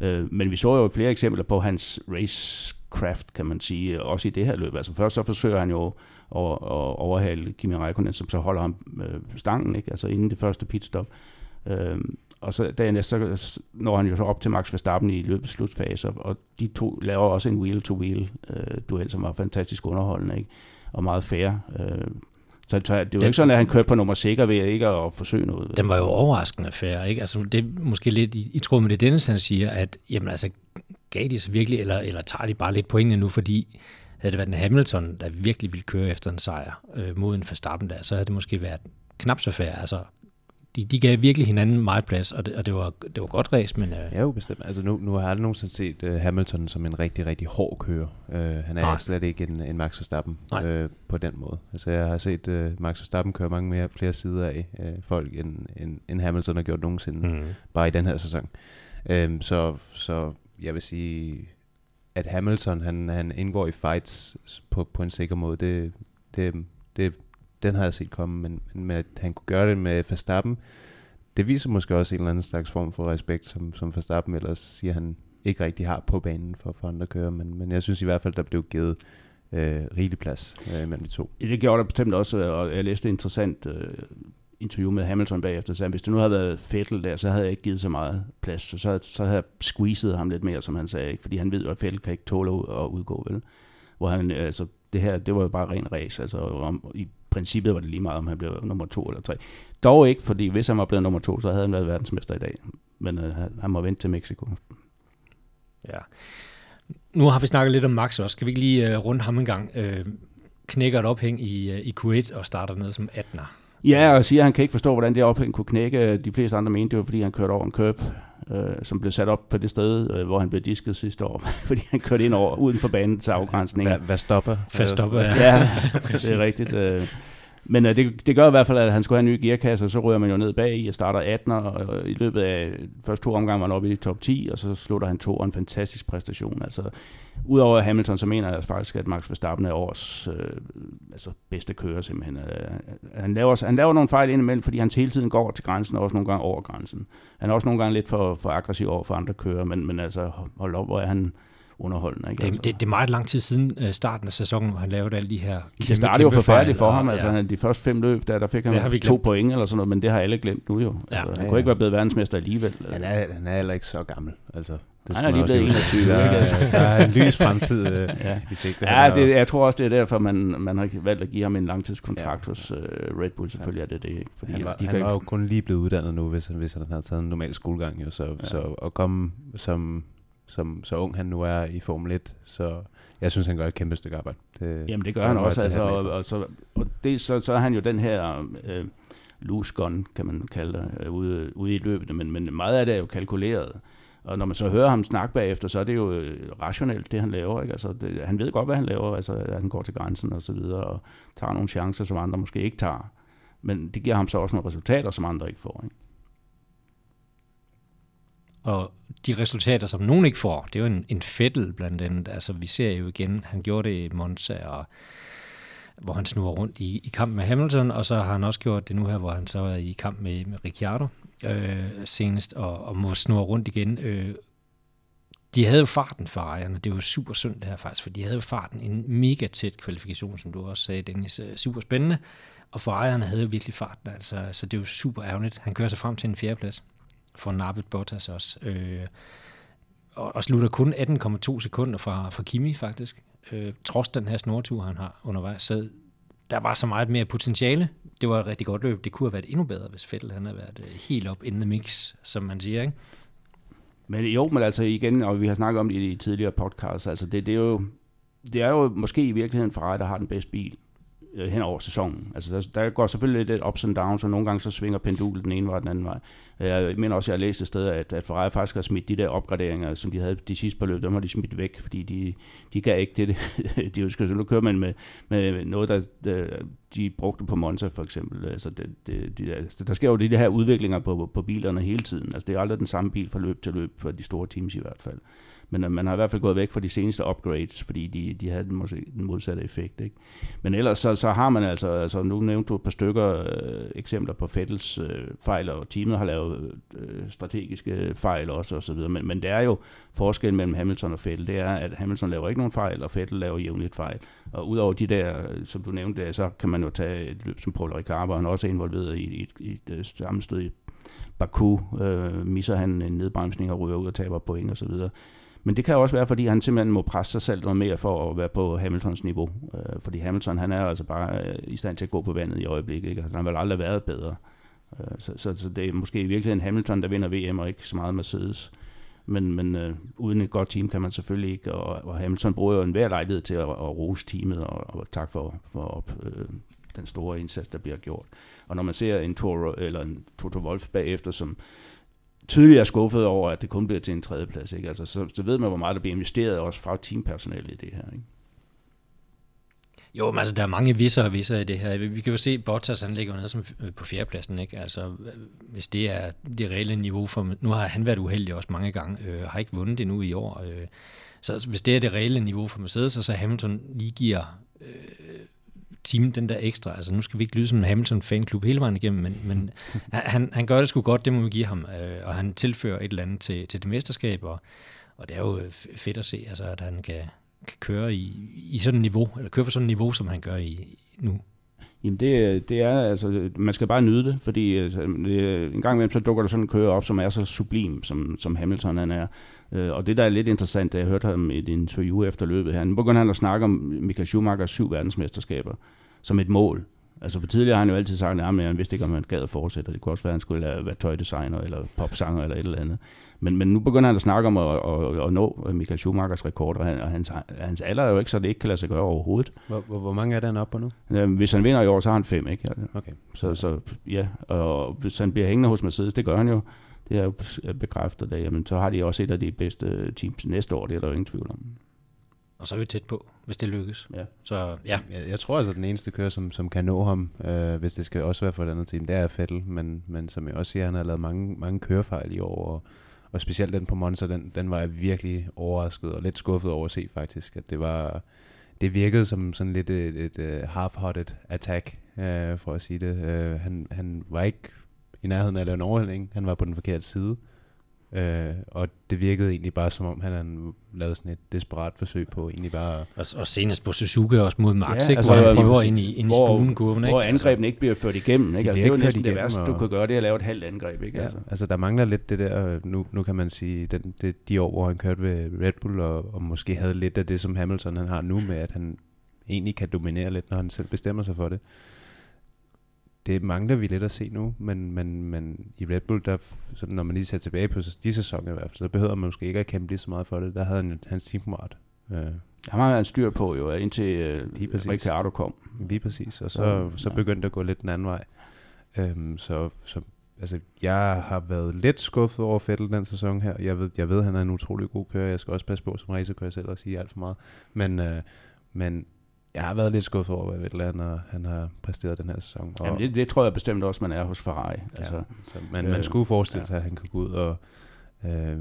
øh, men vi så jo flere eksempler på hans racecraft, kan man sige, også i det her løb. Altså først så forsøger han jo at, at overhale Kimi Raikkonen, som så holder ham øh, stangen, ikke? altså inden det første pitstop. Øh, og så efter, så når han jo så op til Max Verstappen i løbets slutfase, og de to laver også en wheel-to-wheel øh, duel, som var fantastisk underholdende, ikke? og meget fair. Øh, så det er jo den, ikke sådan, at han kørte på nummer sikker ved ikke at forsøge noget. Den var jo overraskende fair, ikke? Altså, det er måske lidt i, i tråd med det, Dennis han siger, at jamen, altså, gav de så virkelig, eller, eller tager de bare lidt pointene nu, fordi havde det været en Hamilton, der virkelig ville køre efter en sejr øh, mod en Verstappen der, så havde det måske været knap så fair. Altså, de, de gav virkelig hinanden meget plads, og det, og det, var, det var godt ræs, men... Uh... Ja, jo bestemt. Altså nu, nu har jeg aldrig nogensinde set uh, Hamilton som en rigtig, rigtig hård kører. Uh, han er Nej. slet ikke en, en Max Verstappen uh, på den måde. Altså jeg har set uh, Max Verstappen køre mange mere, flere sider af uh, folk, end, end, end Hamilton har gjort nogensinde, mm. bare i den her sæson. Uh, så, så jeg vil sige, at Hamilton han, han indgår i fights på, på en sikker måde, det, det, det, den har jeg set komme, men, men med, at han kunne gøre det med Verstappen, det viser måske også en eller anden slags form for respekt, som, som Verstappen ellers siger, han ikke rigtig har på banen for, for andre kører, men, men jeg synes i hvert fald, der blev givet øh, rigelig plads øh, mellem de to. Det gjorde der bestemt også, og jeg læste et interessant øh, interview med Hamilton bagefter, så hvis det nu havde været Fettel der, så havde jeg ikke givet så meget plads, så, så, så havde jeg squeezet ham lidt mere, som han sagde, ikke? fordi han ved at Fettel kan ikke tåle at udgå, vel? Hvor han, øh, altså, det her, det var jo bare ren race, altså om, i princippet var det lige meget, om han blev nummer to eller tre. Dog ikke, fordi hvis han var blevet nummer to, så havde han været verdensmester i dag. Men øh, han må vente til Mexico. Ja. Nu har vi snakket lidt om Max også. Skal vi ikke lige øh, runde ham en gang? Øh, knækker et ophæng i, øh, i Q1 og starter ned som 18'er. Ja, og siger, at han kan ikke forstå, hvordan det ophæng kunne knække. De fleste andre mente, det var, fordi han kørte over en curb, øh, som blev sat op på det sted, øh, hvor han blev disket sidste år, fordi han kørte ind over uden for banen til afgrænsningen. Hvad, hvad stopper? Hvad stopper, ja. ja det er rigtigt. Øh. Men øh, det, det gør i hvert fald, at han skulle have en ny gearkasse, og så ryger man jo ned bag i og starter 18, og i løbet af første to omgange var han oppe i top 10, og så slutter han to, og en fantastisk præstation. Altså, Udover Hamilton, så mener jeg faktisk, at Max Verstappen er års øh, altså bedste kører simpelthen. Øh, han, laver, han laver nogle fejl indimellem, fordi han hele tiden går til grænsen, og også nogle gange over grænsen. Han er også nogle gange lidt for, for aggressiv over for andre kører, men, men altså hold op, hvor er han underholdende. Ikke? Det, altså. det, det er meget lang tid siden uh, starten af sæsonen, hvor han lavede alle de her kæmpe, Det startede jo forfærdeligt for ham. Altså, ja. de første fem løb, der, der fik han to point eller sådan noget, men det har alle glemt nu jo. Altså, ja, han ja, kunne ja. ikke være blevet verdensmester alligevel. Han er, han er heller ikke så gammel. Altså, det han er lige blevet 21. Der? Altså. der er en lys fremtid øh, ja. i sigte. Ja, det, jeg tror også, det er derfor, man, man har valgt at give ham en langtidskontrakt ja. hos uh, Red Bull. Selvfølgelig ja. er det det. Ikke? Fordi han var, de han var jo kun lige blevet uddannet nu, hvis, hvis han havde taget en normal skolegang. Jo, så, ja. så at komme som som så ung han nu er i Formel 1, så jeg synes, han gør et kæmpe stykke arbejde. Det, Jamen det gør han også, altså, og, og, så, og det, så, så er han jo den her øh, loose gun, kan man kalde det, øh, ude, ude i løbet, men, men meget af det er jo kalkuleret. Og når man så hører ham snakke bagefter, så er det jo øh, rationelt, det han laver. Ikke? Altså, det, han ved godt, hvad han laver, altså, at han går til grænsen og så videre, og tager nogle chancer, som andre måske ikke tager. Men det giver ham så også nogle resultater, som andre ikke får. Ikke? Og de resultater, som nogen ikke får, det er jo en, en fættel blandt andet. Altså, vi ser jo igen, han gjorde det i Monza, og hvor han snurrer rundt i, i kamp med Hamilton, og så har han også gjort det nu her, hvor han så er i kamp med, med Ricciardo øh, senest, og, og må snurre rundt igen. Øh, de havde jo farten for ejerne. Det var super synd det her faktisk, for de havde jo farten. En mega tæt kvalifikation, som du også sagde, Dennis. Øh, super spændende. Og for ejerne havde jo virkelig farten, altså, så det er jo super ærgerligt. Han kører sig frem til en fjerdeplads for nappet Bottas også. Øh, og, og slutter kun 18,2 sekunder fra, fra Kimi faktisk. Øh, trods den her snortur, han har undervejs. Så der var så meget mere potentiale. Det var et rigtig godt løb. Det kunne have været endnu bedre, hvis Vettel han havde været øh, helt op in the mix, som man siger. Ikke? Men jo, men altså igen, og vi har snakket om det i de tidligere podcasts, altså det, det, er jo, det er jo måske i virkeligheden Ferrari, der har den bedste bil øh, hen over sæsonen. Altså der, der går selvfølgelig lidt ups and downs, og nogle gange så svinger pendulet den ene vej den anden vej. Øh, jeg mener også, at jeg har læst et sted, at, at Ferrari faktisk har smidt de der opgraderinger, som de havde de sidste par løb, dem har de smidt væk, fordi de, de gav ikke det, de ønsker. Så køre kører man med, med noget, der, der de brugte på Monza for eksempel. Altså det, det, de, altså der sker jo de her udviklinger på, på bilerne hele tiden. Altså det er aldrig den samme bil fra løb til løb, for de store teams i hvert fald. Men øh, man har i hvert fald gået væk fra de seneste upgrades, fordi de, de havde den, den modsatte effekt. Ikke? Men ellers så, så har man altså, altså, nu nævnte du et par stykker øh, eksempler på Fettels øh, fejl, og teamet har lavet øh, strategiske fejl også, og så videre. Men, men det er jo forskel mellem Hamilton og Fettel, det er, at Hamilton laver ikke nogen fejl, og Fettel laver jævnligt fejl. Og udover de der, som du nævnte, så kan man jo tage et løb som Paul Ricard, han også er involveret i, i, i et, et sammenstød i Baku, øh, misser han en nedbremsning og ryger ud og taber point osv. Men det kan også være, fordi han simpelthen må presse sig selv noget mere for at være på Hamiltons niveau. Øh, fordi Hamilton, han er altså bare øh, i stand til at gå på vandet i øjeblikket. Ikke? Altså, han har vel aldrig været bedre. Øh, så, så, så det er måske i virkeligheden Hamilton, der vinder VM, og ikke så meget Mercedes. Men, men øh, uden et godt team kan man selvfølgelig ikke, og, og Hamilton bruger jo enhver lejlighed til at, at rose teamet, og, og tak for, for øh, den store indsats, der bliver gjort. Og når man ser en Toro, eller en Toto Wolf bagefter, som tydeligt er skuffet over, at det kun bliver til en tredjeplads. Ikke? Altså, så, så ved man, hvor meget der bliver investeret også fra teampersonale i det her. Ikke? Jo, men altså, der er mange visser og visser i det her. Vi kan jo se, at Bottas han ligger nede som på fjerdepladsen. Ikke? Altså, hvis det er det reelle niveau for... Nu har han været uheldig også mange gange, øh, har ikke vundet det nu i år. Øh, så altså, hvis det er det reelle niveau for Mercedes, så, så Hamilton lige giver øh, time den der ekstra. Altså nu skal vi ikke lyde som en Hamilton-fanklub hele vejen igennem, men, men han, han gør det sgu godt, det må vi give ham. Øh, og han tilfører et eller andet til, til det mesterskab, og, og det er jo øh, fedt at se, altså, at han kan, kan køre i, i sådan et niveau, eller køre på sådan et niveau, som han gør i, nu. Jamen det, det er, altså, man skal bare nyde det, fordi altså, det, en gang imellem så dukker der sådan en kører op, som er så sublim, som, som Hamilton han er. Øh, og det, der er lidt interessant, da jeg hørte ham i et interview efter løbet her, nu begynder han at snakke om Michael Schumachers syv verdensmesterskaber som et mål. Altså for tidligere har han jo altid sagt, at han vidste ikke, om han gad at fortsætte. Det kunne også være, at han skulle være tøjdesigner eller popsanger eller et eller andet. Men, men nu begynder han at snakke om at, at, at nå Michael Schumachers rekord, og, han, og hans, hans alder er jo ikke, så det ikke kan lade sig gøre overhovedet. Hvor, hvor, hvor mange er han oppe på nu? Hvis han vinder i år, så har han fem, ikke? Okay. Så, så ja, og hvis han bliver hængende hos Mercedes, det gør han jo, det er jo bekræftet det, jamen, så har de også et af de bedste teams næste år, det er der jo ingen tvivl om. Og så er vi tæt på, hvis det lykkes. Ja. Så ja. Jeg, jeg tror altså, at den eneste kører, som, som kan nå ham, øh, hvis det skal også være for et andet team, det er Fettel. Men, men som jeg også siger, han har lavet mange, mange kørefejl i år, og, og specielt den på Monza, den, den var jeg virkelig overrasket og lidt skuffet over at se faktisk, at det var... Det virkede som sådan lidt et, et, et half-hearted attack, øh, for at sige det. Uh, han, han var ikke i nærheden af at lave en overhældning. Han var på den forkerte side. Øh, og det virkede egentlig bare som om, han havde lavet sådan et desperat forsøg på egentlig bare... Og, og senest på Suzuka også mod Max, ja, ikke? Altså, hvor han prøver ind i, ind i spulenkurven. Ikke? Hvor angrebene ikke bliver ført igennem. Ikke? De altså, det er jo næsten det værste, du kan gøre, det er at lave et halvt angreb. Ikke? Ja, altså. altså der mangler lidt det der, nu, nu kan man sige, den, det, de år, hvor han kørte ved Red Bull, og, og måske havde lidt af det, som Hamilton han har nu med, at han egentlig kan dominere lidt, når han selv bestemmer sig for det det mangler vi lidt at se nu, men, men, men i Red Bull, der, sådan, når man lige ser tilbage på de sæsoner i hvert fald, så behøver man måske ikke at kæmpe lige så meget for det. Der havde han hans teamkammerat. Øh. Han har en styr på jo, indtil øh, Ricciardo kom. Lige præcis, og så, ja. så begyndte det at gå lidt den anden vej. Øhm, så, så altså, jeg har været lidt skuffet over Fettel den sæson her. Jeg ved, jeg ved, han er en utrolig god kører. Jeg skal også passe på som racerkører selv og sige alt for meget. Men, øh, men jeg har været lidt skuffet over, hvad Vettel han, han har præsteret den her sæson. Og Jamen det, det tror jeg bestemt også, man er hos Ferrari. Altså, ja, så man, øh, man skulle forestille sig, ja. at han kunne gå ud og Øh,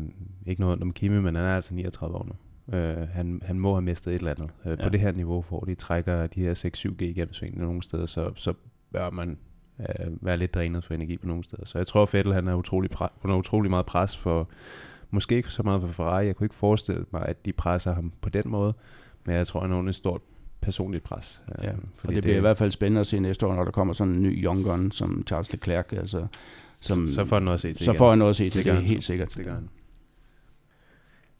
ikke noget om Kimi, men han er altså 39 år nu. Øh, han, han må have mistet et eller andet. Øh, ja. På det her niveau, hvor de trækker de her 6-7G igennem svingene nogle steder, så, så bør man øh, være lidt drænet for energi på nogle steder. Så jeg tror, at Vettel han er utrolig, under utrolig meget pres for, måske ikke så meget for Ferrari. Jeg kunne ikke forestille mig, at de presser ham på den måde, men jeg tror, han er under et stort personligt pres. Øh, ja, fordi og det, det bliver i hvert fald spændende at se næste år, når der kommer sådan en ny young gun som Charles Leclerc. Altså, som, så får han noget at se til. Så får han noget at se til, det, det er helt sikkert. Det gør han.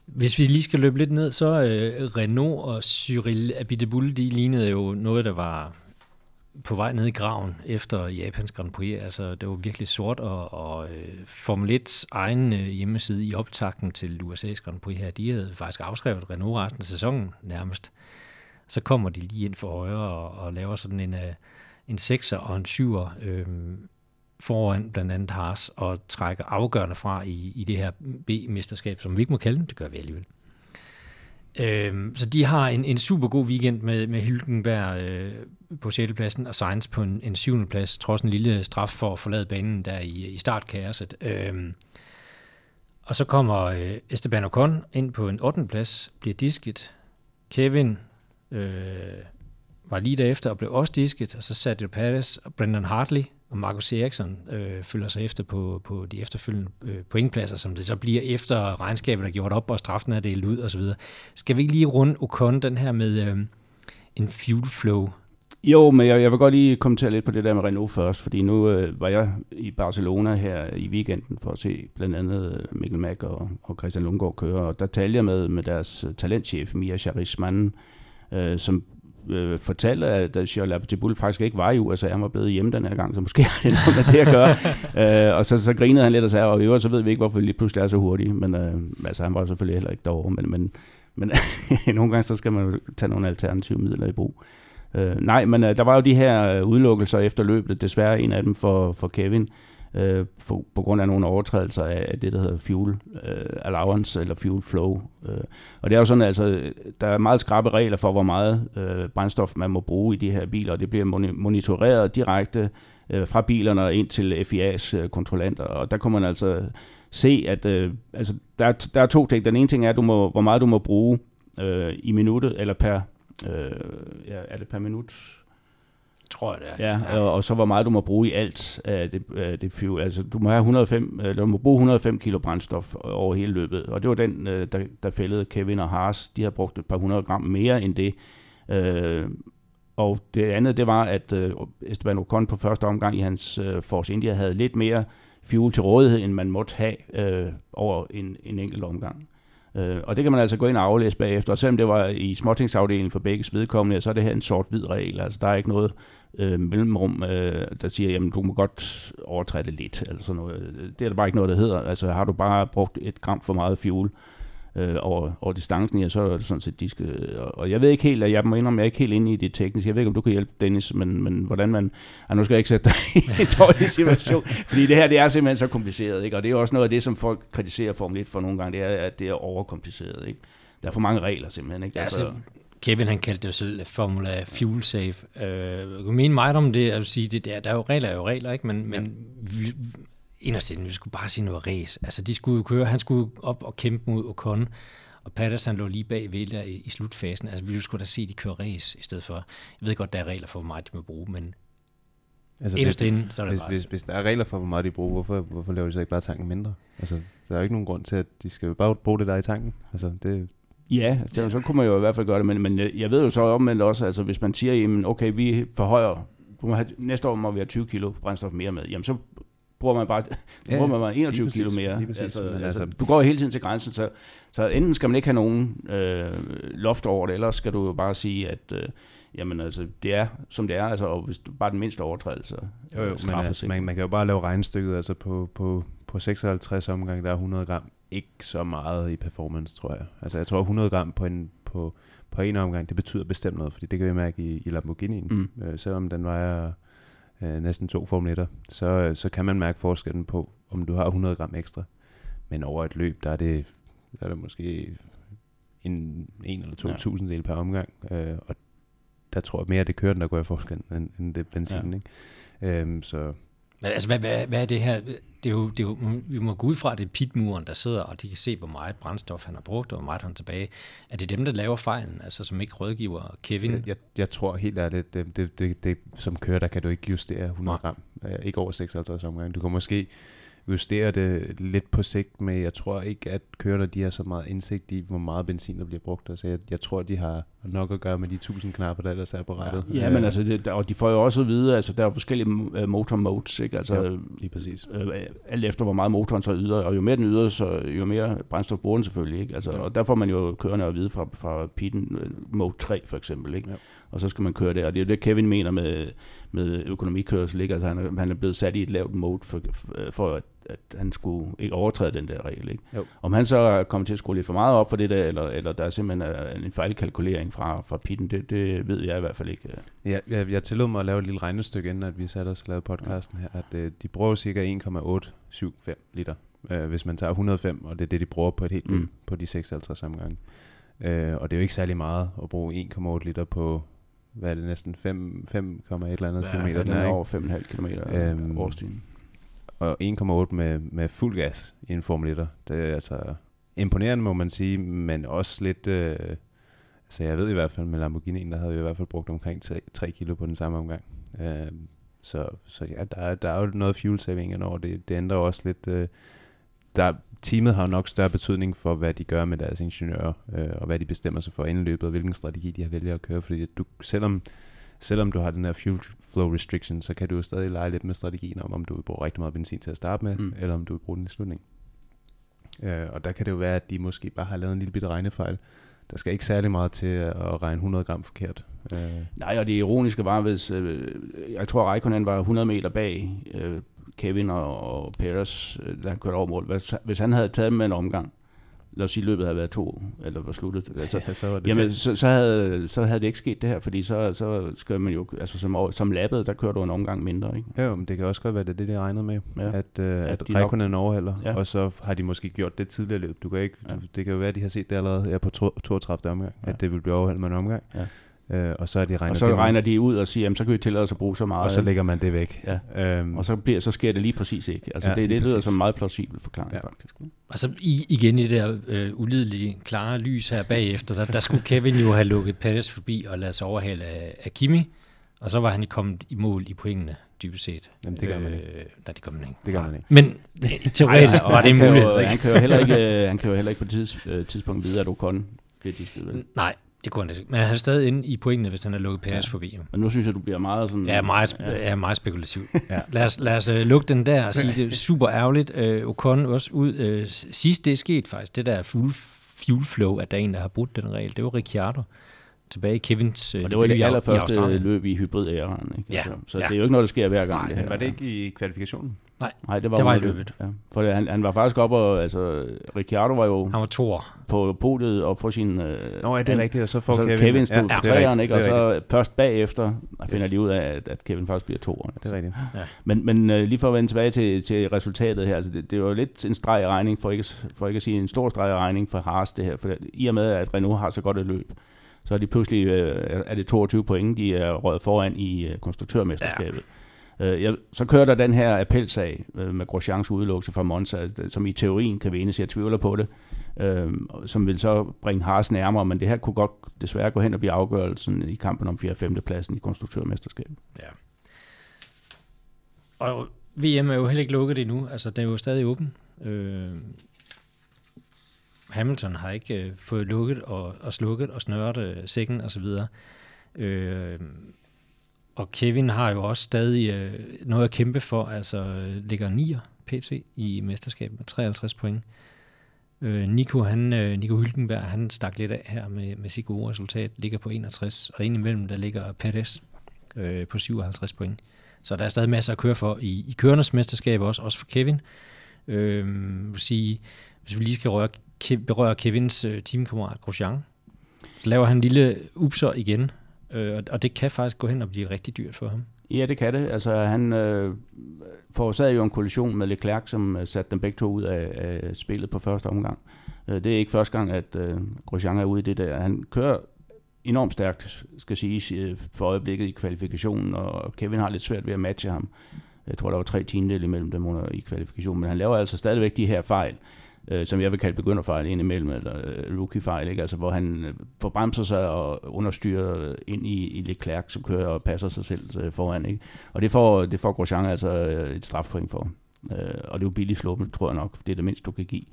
Hvis vi lige skal løbe lidt ned, så øh, Renault og Cyril Abiteboul, de lignede jo noget, der var på vej ned i graven efter Japans Grand Prix. Altså, det var virkelig sort, og, og øh, Formel 1's egen øh, hjemmeside i optakten til USA's Grand Prix her, de havde faktisk afskrevet Renault resten af sæsonen nærmest. Så kommer de lige ind for højre og, og laver sådan en, øh, en 6'er og en 7'er øh, foran blandt andet Haas og trækker afgørende fra i, i det her B-mesterskab, som vi ikke må kalde dem, det gør vi alligevel. Øh, så de har en, en super god weekend med, med Hylkenberg øh, på 6. pladsen og Sainz på en, en 7. plads, trods en lille straf for at forlade banen der i, i startkaoset. Øh, og så kommer øh, Esteban Ocon ind på en 8. plads, bliver disket. Kevin øh, var lige derefter og blev også disket, og så Sergio Perez og Brendan Hartley og Marcus Eriksson øh, følger sig efter på, på de efterfølgende øh, pointpladser, som det så bliver efter regnskabet er gjort op, og straffen er delt ud osv. Skal vi ikke lige runde Ocon den her med øh, en fuel flow? Jo, men jeg, jeg vil godt lige kommentere lidt på det der med Renault først, fordi nu øh, var jeg i Barcelona her i weekenden for at se blandt andet øh, Mikkel Mack og, og Christian Lundgaard køre, og der talte jeg med, med deres øh, talentchef, Mia Charisman, øh, Øh, som øh, fortalte, at Charles Abiteboul faktisk ikke var i USA, han var blevet hjemme den her gang, så måske har det noget med det at gøre. øh, og så, så grinede han lidt og sagde, og i øvrigt så ved vi ikke, hvorfor vi lige pludselig er så hurtige, men øh, altså, han var selvfølgelig heller ikke derovre, men, men, men nogle gange så skal man jo tage nogle alternative midler i brug. Øh, nej, men øh, der var jo de her øh, udelukkelser efter løbet, desværre en af dem for, for Kevin, øh, Øh, for, på grund af nogle overtrædelser af det, der hedder fuel øh, allowance eller fuel flow. Øh. Og det er jo sådan, altså, der er meget skrappe regler for, hvor meget øh, brændstof man må bruge i de her biler, og det bliver monitoreret direkte øh, fra bilerne ind til FIA's øh, kontrollanter, og der kommer man altså se, at øh, altså, der, der er to ting. Den ene ting er, at du må, hvor meget du må bruge øh, i minuttet, eller per, øh, ja, er det per minut? Tror jeg det er. Ja, ja. Og, og så hvor meget du må bruge i alt af det, af det fuel. Altså du må have 105, eller du må bruge 105 kilo brændstof over hele løbet. Og det var den, øh, der, der fældede Kevin og Haas. De har brugt et par hundrede gram mere end det. Øh, og det andet, det var, at øh, Esteban Ocon på første omgang i hans Force India havde lidt mere fuel til rådighed, end man måtte have øh, over en, en enkelt omgang. Øh, og det kan man altså gå ind og aflæse bagefter. Og selvom det var i småtingsafdelingen for begge vedkommende, så er det her en sort-hvid regel. Altså der er ikke noget øh, mellemrum, øh, der siger, jamen du må godt overtræde det lidt. Eller sådan noget. Det er der bare ikke noget, der hedder. Altså har du bare brugt et gram for meget fuel, øh, over, over distancen, ja, så er det sådan set diske. Og, og jeg ved ikke helt, at jeg må indrømme, jeg er ikke helt inde i det tekniske. Jeg ved ikke, om du kan hjælpe Dennis, men, men hvordan man... Ja, nu skal jeg ikke sætte dig i en dårlig situation, fordi det her, det er simpelthen så kompliceret, ikke? Og det er også noget af det, som folk kritiserer Formel 1 for nogle gange, det er, at det er overkompliceret, ikke? Der er for mange regler simpelthen, ikke? Ja, altså, Kevin han kaldte det jo selv Formula Fuel Safe. Øh, jeg kan mene meget om det, at sige, det der, der er jo regler er jo regler, ikke? men, ja. men vi, inderst vi skulle bare sige noget race. Altså, de skulle køre, han skulle op og kæmpe mod Ocon, og Patterson lå lige bag ved der i, i slutfasen. Altså, vi skulle da se, de kører race i stedet for. Jeg ved godt, der er regler for, hvor meget de må bruge, men altså, hvis, inden, så er det hvis, bare... Hvis, hvis der er regler for, hvor meget de bruger, hvorfor, hvorfor laver de så ikke bare tanken mindre? Altså, der er jo ikke nogen grund til, at de skal bare bruge det der i tanken. Altså, det, Ja, det, så kunne man jo i hvert fald gøre det, men, men jeg ved jo så omvendt også, altså hvis man siger, jamen okay, vi forhøjer, du må have, næste år må vi have 20 kilo brændstof mere med, jamen så bruger man bare, ja, bruger man bare 21 præcis, kilo mere. Præcis, altså, altså, altså, du går hele tiden til grænsen, så, så enten skal man ikke have nogen øh, loft over det, eller skal du jo bare sige, at øh, jamen altså, det er, som det er, altså, og hvis du bare den mindste overtrædelse jo, jo, men, altså, man, man kan jo bare lave regnstykket, altså på, på, på 56 omgang, der er 100 gram, ikke så meget i performance, tror jeg. Altså jeg tror 100 gram på en, på, på en omgang, det betyder bestemt noget, fordi det kan vi mærke i, i Lamborghini'en. Mm. Øh, selvom den vejer øh, næsten to Formel så, så kan man mærke forskellen på, om du har 100 gram ekstra. Men over et løb, der er det, der er det måske en, en eller to ja. tusinddel per omgang. Øh, og der tror jeg mere, at det kører, der går i forskellen, end, end det benzin. Ja. Ikke? Øhm, så Men altså, hvad, hvad, hvad er det her? Det er jo, det er jo, vi må gå ud fra, at det er pitmuren, der sidder, og de kan se, hvor meget brændstof han har brugt, og hvor meget han har tilbage. Er det dem, der laver fejlen, altså som ikke rådgiver Kevin? Jeg, jeg, jeg tror helt ærligt, det, det, det, det, som kører, der kan du ikke justere 100 gram. Uh, ikke over 56 omgange. Du kan måske justere det lidt på sigt, men jeg tror ikke, at kørerne de har så meget indsigt i, hvor meget benzin der bliver brugt. Altså, jeg, jeg tror, de har nok at gøre med de 1000 knapper, der ellers er på rettet. Ja, ja men altså, det, og de får jo også at vide, altså der er forskellige uh, motor modes, ikke? Altså, ja, lige præcis. Øh, alt efter, hvor meget motoren så yder, og jo mere den yder, så jo mere brændstof bruger den selvfølgelig, ikke? Altså, ja. Og der får man jo kørende at vide fra, fra pitten uh, mode 3 for eksempel, ikke? Ja. Og så skal man køre der, og det er jo det, Kevin mener med, med økonomikørsel, ikke? Altså, han, er, han er blevet sat i et lavt mode for, for at at han skulle ikke overtræde den der regel. Ikke? Jo. Om han så kommer til at skrue lidt for meget op for det der, eller, eller der er simpelthen en fejlkalkulering fra, fra pitten, det, det ved jeg i hvert fald ikke. Ja, jeg, jeg tillod mig at lave et lille regnestykke, inden at vi satte os og lavede podcasten her, at uh, de bruger cirka 1,875 liter, uh, hvis man tager 105, og det er det, de bruger på et helt mm. på de 56 omgange. Uh, og det er jo ikke særlig meget at bruge 1,8 liter på hvad er det næsten 5, 5, et eller andet kilometer. Den er over 5,5 kilometer øhm, årstiden og 1,8 med, med fuld gas i en Formel 1'er. Det er altså imponerende, må man sige, men også lidt... Øh, altså jeg ved i hvert fald, med Lamborghini, der havde vi i hvert fald brugt omkring 3, 3 kilo på den samme omgang. Øh, så, så ja, der der er jo noget fuel saving over det. Det ændrer også lidt... Øh, der, teamet har nok større betydning for, hvad de gør med deres ingeniører, øh, og hvad de bestemmer sig for inden løbet, og hvilken strategi de har vælger at køre. Fordi du, selvom selvom du har den her fuel flow restriction, så kan du jo stadig lege lidt med strategien om, om du vil bruge rigtig meget benzin til at starte med, mm. eller om du vil bruge den i slutningen. Øh, og der kan det jo være, at de måske bare har lavet en lille bitte regnefejl. Der skal ikke særlig meget til at regne 100 gram forkert. Øh. Nej, og det ironiske var, hvis øh, jeg tror, Raikkonen var 100 meter bag øh, Kevin og, og Perez, øh, han kørte over mål. Hvis, hvis han havde taget dem med en omgang, lad os sige, løbet havde været to, eller var sluttet. Altså, ja, så var det jamen, så, så, havde, så havde det ikke sket det her, fordi så, så skal man jo, altså som, som lappet, der kører du en omgang mindre, ikke? Jo, men det kan også godt være, det er det, de regnede med, ja. at, uh, at, at Rækkonen nok... overhælder, ja. og så har de måske gjort det tidligere løb. Du kan ikke, ja. det kan jo være, at de har set det allerede her på 32. omgang, ja. at det vil blive overhældt med en omgang. Ja. Øh, og så, er de regner og så det regner de ud og siger, jamen, så kan vi tillade os at bruge så meget. Og så lægger man det væk. Ja. Øhm. Og så, bliver, så sker det lige præcis ikke. Altså, ja, det, det lyder som en meget plausibel forklaring, ja. faktisk. Altså i, igen i det der øh, ulidelige, klare lys her bagefter, der, der skulle Kevin jo have lukket Pettis forbi og ladet sig overhale af, af Kimi, og så var han kommet i mål i pointene dybest set. Jamen, det gør man ikke. Øh, nej, det gør man ikke. Det gør man ikke. Men teoretisk var det muligt. Han, kan jo heller ikke, han kan jo heller ikke på tids, øh, tidspunkt vide, at Ocon bliver disket. Nej, det kunne han. Men han er stadig inde i pointene, hvis han har lukket Paris ja. forbi. Men nu synes jeg, du bliver meget sådan... Ja, meget, ja. Ja, meget spekulativ. ja. Lad os, lad os uh, lukke den der og sige, det er super ærgerligt. Uh, Ocon også ud. Uh, sidst det er sket faktisk, det der full fuel flow, at der er en, der har brudt den regel, det var Ricciardo tilbage i Kevins Og det var det allerførste løb i hybrid-æraen. Ikke? Ja. Altså, så ja. det er jo ikke noget, der sker hver gang. Nej, det her. var det ikke i kvalifikationen? Nej, Nej det var, det var i løbet. Ja. For det, han, han var faktisk oppe, og altså, Ricciardo var jo han var toer. på podiet og få sin... Øh, Nå, ja, det er rigtigt, og så får så Kevin... Kevin stod ja, på træerne, ikke? og så først bagefter finder yes. de ud af, at, at Kevin faktisk bliver toer. Det er rigtigt. Ja. Men, men uh, lige for at vende tilbage til, til resultatet her, altså det, det var lidt en streg i regning, for ikke, for ikke at sige en stor streg i regning for Haas det her, for i og med, at Renault har så godt et løb, så er de pludselig, øh, er det 22 point, de er røget foran i øh, konstruktørmesterskabet. Ja. Øh, jeg, så kører der den her appelsag øh, med Grosjeans udelukkelse fra Monza, som i teorien kan vindes, jeg tvivler på det, øh, som vil så bringe Haas nærmere, men det her kunne godt desværre gå hen og blive afgørelsen i kampen om 4. og 5. pladsen i konstruktørmesterskabet. Ja. Og VM er jo heller ikke lukket endnu, altså det er jo stadig åben. Øh, Hamilton har ikke øh, fået lukket og, og slukket og snøret øh, sækken osv. Øh, og Kevin har jo også stadig øh, noget at kæmpe for, altså øh, ligger 9 pt. i mesterskabet med 53 point. Øh, Nico, han, øh, Nico Hylkenberg, han stak lidt af her med, med sit gode resultat, ligger på 61, og indimellem der ligger Perez øh, på 57 point. Så der er stadig masser at køre for i, i kørendes mesterskab også, også for Kevin. Øh, vil sige, hvis vi lige skal røre berører Kevins øh, teamkammerat Grosjean. Så laver han en lille upser igen, øh, og det kan faktisk gå hen og blive rigtig dyrt for ham. Ja, det kan det. Altså, han øh, forårsagede jo en kollision med Leclerc, som øh, satte dem begge to ud af, af spillet på første omgang. Øh, det er ikke første gang, at øh, Grosjean er ude i det der. Han kører enormt stærkt, skal siges, øh, for øjeblikket i kvalifikationen, og Kevin har lidt svært ved at matche ham. Jeg tror, der var tre tiendel imellem dem under i kvalifikationen, men han laver altså stadigvæk de her fejl, øh, Øh, som jeg vil kalde begynderfejl indimellem, eller øh, rookie-fejl, ikke? Altså, hvor han øh, forbremser sig og understyrer øh, ind i, i Leclerc, som kører og passer sig selv øh, foran. Ikke? Og det får, det får Grosjean altså et strafpoint for. Øh, og det er jo billigt sluppet, tror jeg nok. Det er det mindste, du kan give.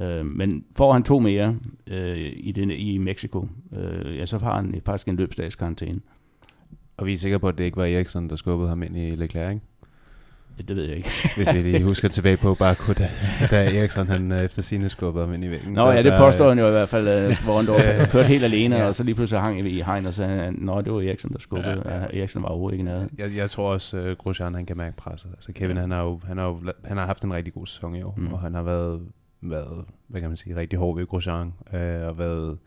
Øh, men får han to mere øh, i, den, i Mexico, øh, ja, så har han faktisk en løbsdagskarantæne. Og vi er sikre på, at det ikke var Eriksson, der skubbede ham ind i Leclerc, ikke? Det ved jeg ikke. Hvis vi lige husker tilbage på Baku, da, da Eriksson han øh, efter sine skubbede ham ind i væggen. Nå der, ja, det påstår han jo i hvert fald, uh, hvor han dog kørte helt alene, ja. og så lige pludselig hang i hegn og sagde, at det var Eriksson, der skubbede. Ja, ja. Eriksson var overhovedet ikke nede. Jeg, jeg tror også, uh, Grosjean han kan mærke presset. Altså Kevin, ja. han, har jo, han, har jo, han har haft en rigtig god sæson i år, mm. og han har været, været, hvad kan man sige, rigtig hård ved Grosjean, øh, og været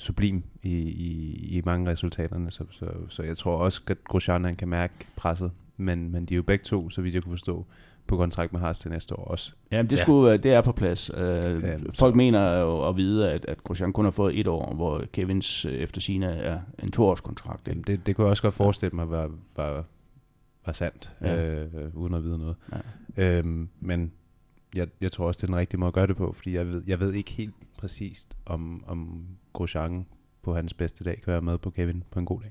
sublim i, i, i mange resultaterne, så, så, så jeg tror også, at Grosjean han kan mærke presset, men, men de er jo begge to, så vidt jeg kunne forstå, på kontrakt med Haas til næste år også. Jamen, det, skulle, ja. det er på plads. Uh, ja, folk så. mener jo at vide, at, at Grosjean kun har fået et år, hvor Kevins uh, efter sine er en toårskontrakt. Jamen, det, det kunne jeg også godt forestille mig var, var, var sandt, ja. øh, uden at vide noget. Ja. Øhm, men jeg, jeg tror også, det er den rigtige måde at gøre det på, fordi jeg ved, jeg ved ikke helt præcist, om, om Grosjean på hans bedste dag kan være med på Kevin på en god dag.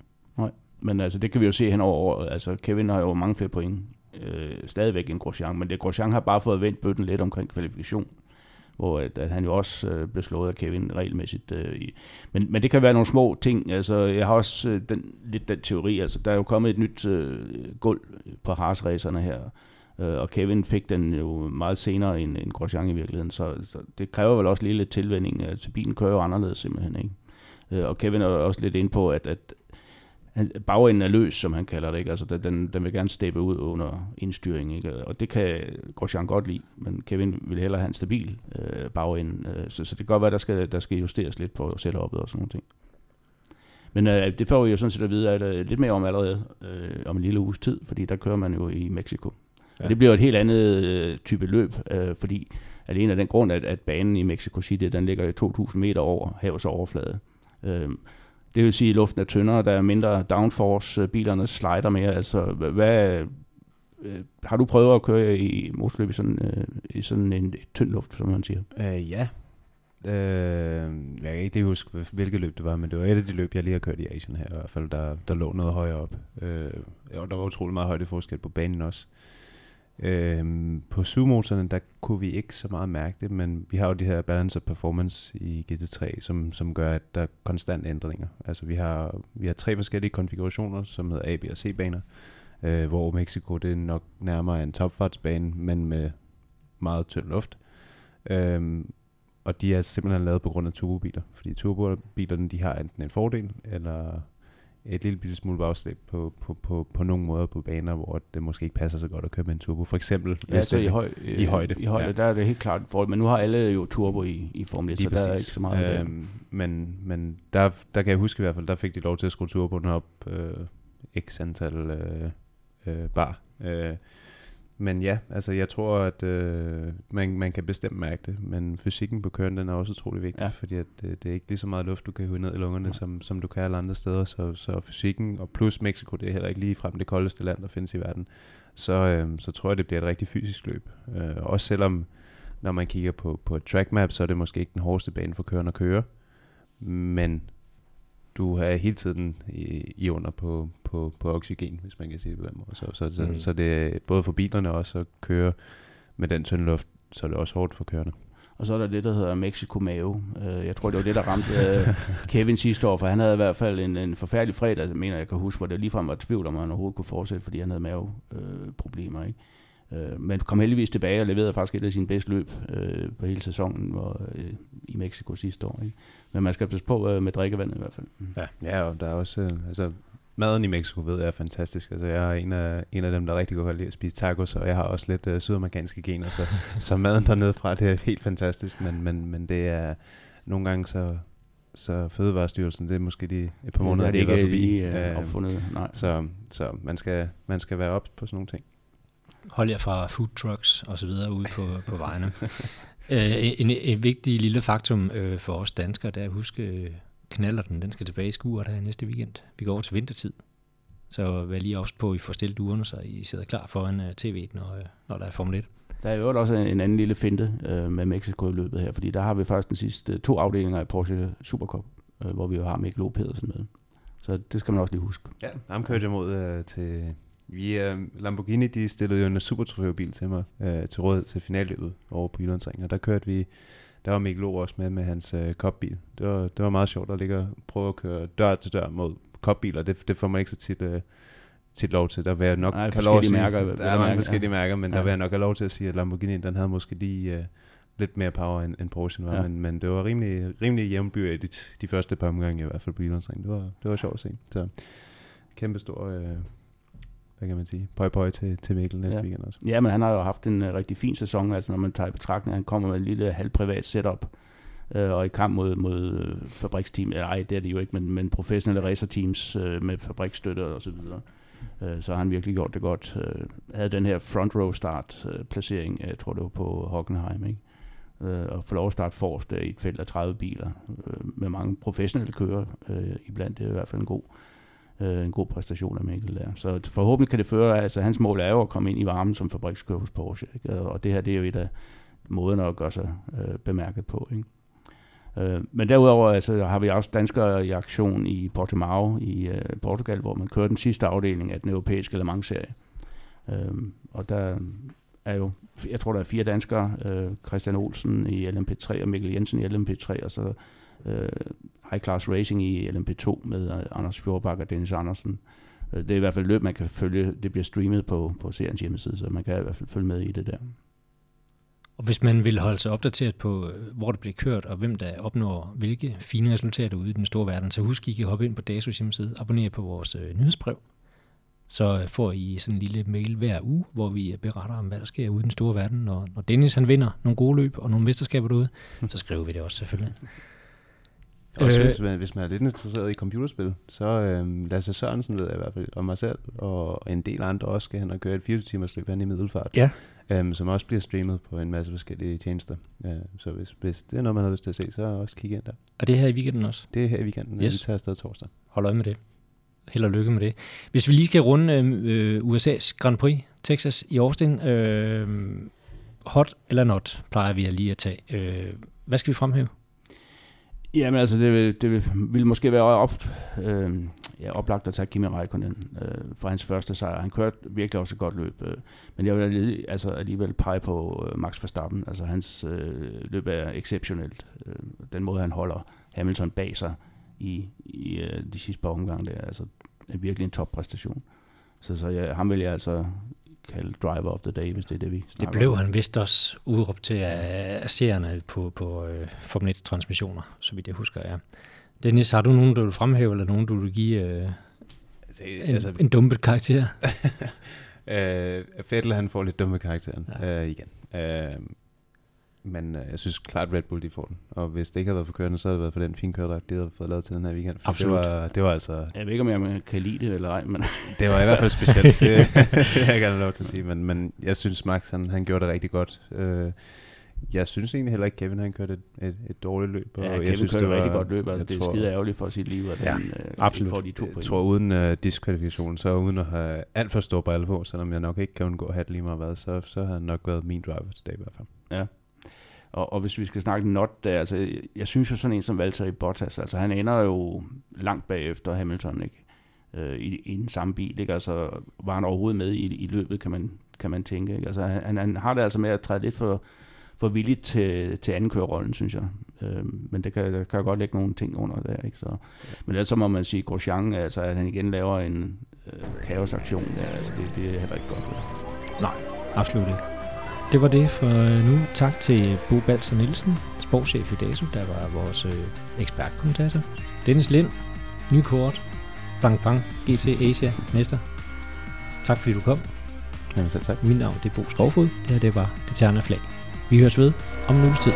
Men altså, det kan vi jo se hen over året. Altså, Kevin har jo mange flere point øh, stadigvæk end Grosjean, men det Grosjean har bare fået vendt bøtten lidt omkring kvalifikation hvor at, at han jo også øh, blev slået af Kevin regelmæssigt. Øh, i. Men, men det kan være nogle små ting. Altså, jeg har også øh, den, lidt den teori. Altså, der er jo kommet et nyt øh, gulv på haas her, øh, og Kevin fik den jo meget senere end, end Grosjean i virkeligheden, så, så det kræver vel også lige lidt tilvænding. Øh, altså, bilen kører jo anderledes simpelthen, ikke? Øh, og Kevin er også lidt ind på, at, at bagenden er løs, som han kalder det. Ikke? Altså, den, den vil gerne steppe ud under indstyring. Ikke? Og det kan Grosjean godt lide, men Kevin vil hellere have en stabil øh, bagende. Øh, så, så det kan godt være, der skal, der skal justeres lidt på setup'et og sådan noget. ting. Men øh, det får vi jo sådan set at vide at, øh, lidt mere om allerede øh, om en lille uges tid, fordi der kører man jo i Mexico. Ja. Og det bliver et helt andet øh, type løb, øh, fordi alene af den grund, at, at banen i Mexico City, den ligger 2.000 meter over havets overflade. Øh, det vil sige, at luften er tyndere, der er mindre downforce, øh, bilerne slider mere. Altså, hvad, øh, har du prøvet at køre i motorløb i sådan, øh, i sådan en tynd luft, som man siger? Øh, ja. Øh, jeg kan ikke lige huske, hvilket løb det var, men det var et af de løb, jeg lige har kørt i Asien her, i hvert fald, der, der lå noget højere op. Øh, der var utrolig meget højde forskel på banen også. Øhm, på sumotorerne, der kunne vi ikke så meget mærke det, men vi har jo de her balance of performance i GT3, som, som gør, at der er konstant ændringer. Altså vi har, vi har tre forskellige konfigurationer, som hedder A, B og C-baner, øh, hvor Mexico det er nok nærmere en topfartsbane, men med meget tynd luft. Øhm, og de er simpelthen lavet på grund af turbobiler, fordi turbobilerne de har enten en fordel, eller et lille bitte smule bagslæb på, på, på, på nogle måder på baner, hvor det måske ikke passer så godt at køre med en turbo. For eksempel ja, det, i, høj, i højde. I højde, ja. der er det helt klart for, men nu har alle jo turbo i, i Formel 1, så præcis. der er ikke så meget øhm, Men, men der, der kan jeg huske i hvert fald, der fik de lov til at skrue turboen op øh, x antal øh, øh, bar. Øh, men ja, altså jeg tror, at øh, man, man kan bestemt mærke det, men fysikken på køren, den er også utrolig vigtig, ja. fordi at, øh, det er ikke lige så meget luft, du kan hive ned i lungerne, ja. som, som du kan alle andre steder, så, så fysikken, og plus Mexico, det er heller ikke lige frem det koldeste land, der findes i verden, så, øh, så tror jeg, det bliver et rigtig fysisk løb. Øh, også selvom, når man kigger på, på et track map, så er det måske ikke den hårdeste bane for køren at køre, men du er hele tiden i, i under på, på, på oxygen, hvis man kan sige det på den måde. Så, så, så, mm. så det er både for bilerne også at køre med den tynde luft, så er det også hårdt for kørende. Og så er der det, der hedder Mexico Mave. Uh, jeg tror, det var det, der ramte uh, Kevin sidste år, for han havde i hvert fald en, en forfærdelig fredag, mener jeg kan huske, hvor det ligefrem var tvivl om, han overhovedet kunne fortsætte, fordi han havde maveproblemer. Uh, ikke? Uh, men kom heldigvis tilbage og leverede faktisk et af sine bedste løb uh, på hele sæsonen hvor, uh, i Mexico sidste år. Ikke? Men man skal passe på uh, med drikkevandet i hvert fald. Mm. Ja. ja, og der er også, uh, altså maden i Mexico ved jeg er fantastisk. Altså, jeg er en af, en af dem, der rigtig godt kan lide at spise tacos, og jeg har også lidt uh, sydamerikanske gener, så, så maden dernede fra, det er helt fantastisk, men, men, men det er nogle gange så, så Fødevarestyrelsen, det er måske de et par måneder, det er ikke forbi. Lige, uh, opfundet, nej. Så, så man, skal, man skal være op på sådan nogle ting. Hold jer fra food trucks og så videre ude på, på vejene. uh, en, en vigtig lille faktum uh, for os danskere, det er at huske, knaller den, den skal tilbage i skuret her næste weekend. Vi går over til vintertid. Så vær lige også på, at I får stillet duerne, så I sidder klar foran uh, tv'et, når, uh, når der er Formel 1. Der er jo også en anden lille finte uh, med Mexico i løbet her, fordi der har vi faktisk den sidste to afdelinger af Porsche Supercup, uh, hvor vi jo har Mikkel O. Pedersen med. Så det skal man også lige huske. Ja, ham kørte jeg mod uh, til... Vi, uh, Lamborghini, de stillede jo en supertrofæbil til mig uh, til råd til finalløbet over på Jyllandsringen, og der kørte vi der var Mikkel også med med hans øh, kopbil. Det var, det var meget sjovt at ligge og prøve at køre dør til dør mod kopbiler. Det, det får man ikke så tit, øh, tit lov til. Der vil jeg nok Nej, have lov at sige, mærker, der er mange forskellige ja. mærker, men ja. der vil jeg nok have lov til at sige, at Lamborghini den havde måske lige øh, lidt mere power end, end Porsche var, ja. men, men det var rimelig, rimelig jævnbyr i de, de første par omgange i hvert fald på Jyllandsring. Det var, det var sjovt at se. Så kæmpe stor... Øh, hvad kan man sige, pøj pøj til, til Mikkel næste ja. weekend også. Ja, men han har jo haft en uh, rigtig fin sæson, altså når man tager i betragtning, han kommer med en lille halvprivat setup, uh, og i kamp mod, mod uh, fabriksteam, eller ej, det er det jo ikke, men, men professionelle racerteams uh, med fabrikstøtte og så videre. Uh, så har han virkelig gjort det godt. Uh, havde den her front row start uh, placering, jeg tror det var på Hockenheim, ikke? Uh, og få lov at starte forrest i et felt af 30 biler, med mange professionelle kører uh, iblandt, det er i hvert fald en god øh, Øh, en god præstation af Mikkel der. Så forhåbentlig kan det føre, altså hans mål er jo at komme ind i varmen som fabrikskører hos Porsche, ikke? og det her det er jo et af måderne at gøre sig øh, bemærket på. Ikke? Øh, men derudover altså, har vi også danskere i aktion i Portimao i øh, Portugal, hvor man kører den sidste afdeling af den europæiske Le Mans-serie. Øh, og der er jo, jeg tror der er fire danskere, øh, Christian Olsen i LMP3 og Mikkel Jensen i LMP3, og så øh, High Class Racing i LMP2 med uh, Anders Fjordbak og Dennis Andersen. Uh, det er i hvert fald løb, man kan følge. Det bliver streamet på, på seriens hjemmeside, så man kan i hvert fald følge med i det der. Og hvis man vil holde sig opdateret på, øh, hvor det bliver kørt, og hvem der opnår hvilke fine resultater ude i den store verden, så husk, I kan hoppe ind på DASUS hjemmeside, abonnere på vores øh, nyhedsbrev, så får I sådan en lille mail hver uge, hvor vi beretter om, hvad der sker ude i den store verden. Når, når Dennis han vinder nogle gode løb og nogle mesterskaber derude, så skriver vi det også selvfølgelig. Også øh, hvis, man, hvis man er lidt interesseret i computerspil, så øh, Lasse Sørensen ved jeg i hvert fald, og mig selv, og en del andre også skal hen og køre et 24 timers løb hen i Middelfart, ja. øh, som også bliver streamet på en masse forskellige tjenester. Øh, så hvis, hvis det er noget, man har lyst til at se, så også kig ind der. Og det er her i weekenden også? Det er her i weekenden, yes. vi tager afsted torsdag. Hold øje med det. Held og lykke med det. Hvis vi lige skal runde øh, USA's Grand Prix, Texas i Austin, øh, hot eller not, plejer vi at lige at tage. Øh, hvad skal vi fremhæve? Jamen altså, det, det ville måske være op, øh, ja, oplagt at tage Kimi Räikkönen øh, for hans første sejr. Han kørte virkelig også et godt løb, øh, men jeg vil altså alligevel pege på øh, Max Verstappen. Altså hans øh, løb er exceptionelt. Øh, den måde, han holder Hamilton bag sig i, i øh, de sidste par omgange, det er altså er virkelig en toppræstation. Så, så jeg, ham vil jeg altså kalde driver of the day, hvis det er det, vi Det blev om. han vist også udråbt til af seerne på, på uh, Formel 1 transmissioner, så vidt jeg husker, ja. Dennis, har du nogen, du vil fremhæve, eller nogen, du vil give uh, altså, en, altså, en dumpet karakter? uh, Fettel, han får lidt dumme karakteren ja. uh, igen. Uh, men øh, jeg synes klart, Red Bull de får den. Og hvis det ikke havde været for kørende, så havde det været for den fine køredragt, de havde fået lavet til den her weekend. For Absolut. Det var, det var altså... Jeg ved ikke, om jeg kan lide det eller ej, men... det var i hvert fald specielt. det, det har jeg gerne lov til at sige. Men, men jeg synes, Max han, han gjorde det rigtig godt. Øh, jeg synes egentlig heller ikke, Kevin han kørte et, et, et dårligt løb. Og ja, Kevin jeg synes, kørte et rigtig godt løb. Altså, det er tror, skide ærgerligt for sit liv, at ja, han øh, absolut. får de to point. Jeg tror, uden uh, diskvalifikation, så uden at have alt for stor brille på, selvom jeg nok ikke kan undgå at have det lige meget hvad, så, så har han nok været min driver til dag i hvert fald. Ja. Og, og hvis vi skal snakke not, der, altså, jeg synes jo sådan en som Valtteri Bottas, altså han ender jo langt bagefter Hamilton, ikke? Øh, i, i den samme bil, ikke? Altså, var han overhovedet med i, i løbet, kan man, kan man tænke, ikke? Altså, han, han har det altså med at træde lidt for, for villigt til, til andenkørerrollen, synes jeg. Øh, men det kan, der kan godt lægge nogle ting under der, ikke? Så, men ellers så må man sige, Grosjean, altså, at han igen laver en øh, kaosaktion, der, altså, det, det er heller ikke godt. Nej, absolut ikke. Det var det for øh, nu. Tak til Bo Balser Nielsen, sportschef i DASU, der var vores øh, ekspertkommentator. Dennis Lind, ny kort, Bang Bang, GT Asia, mester. Tak fordi du kom. Jamen selv tak. Mit navn det er Bo Skovfod. Det her det var Det Terne Flag. Vi høres ved om en uges tid.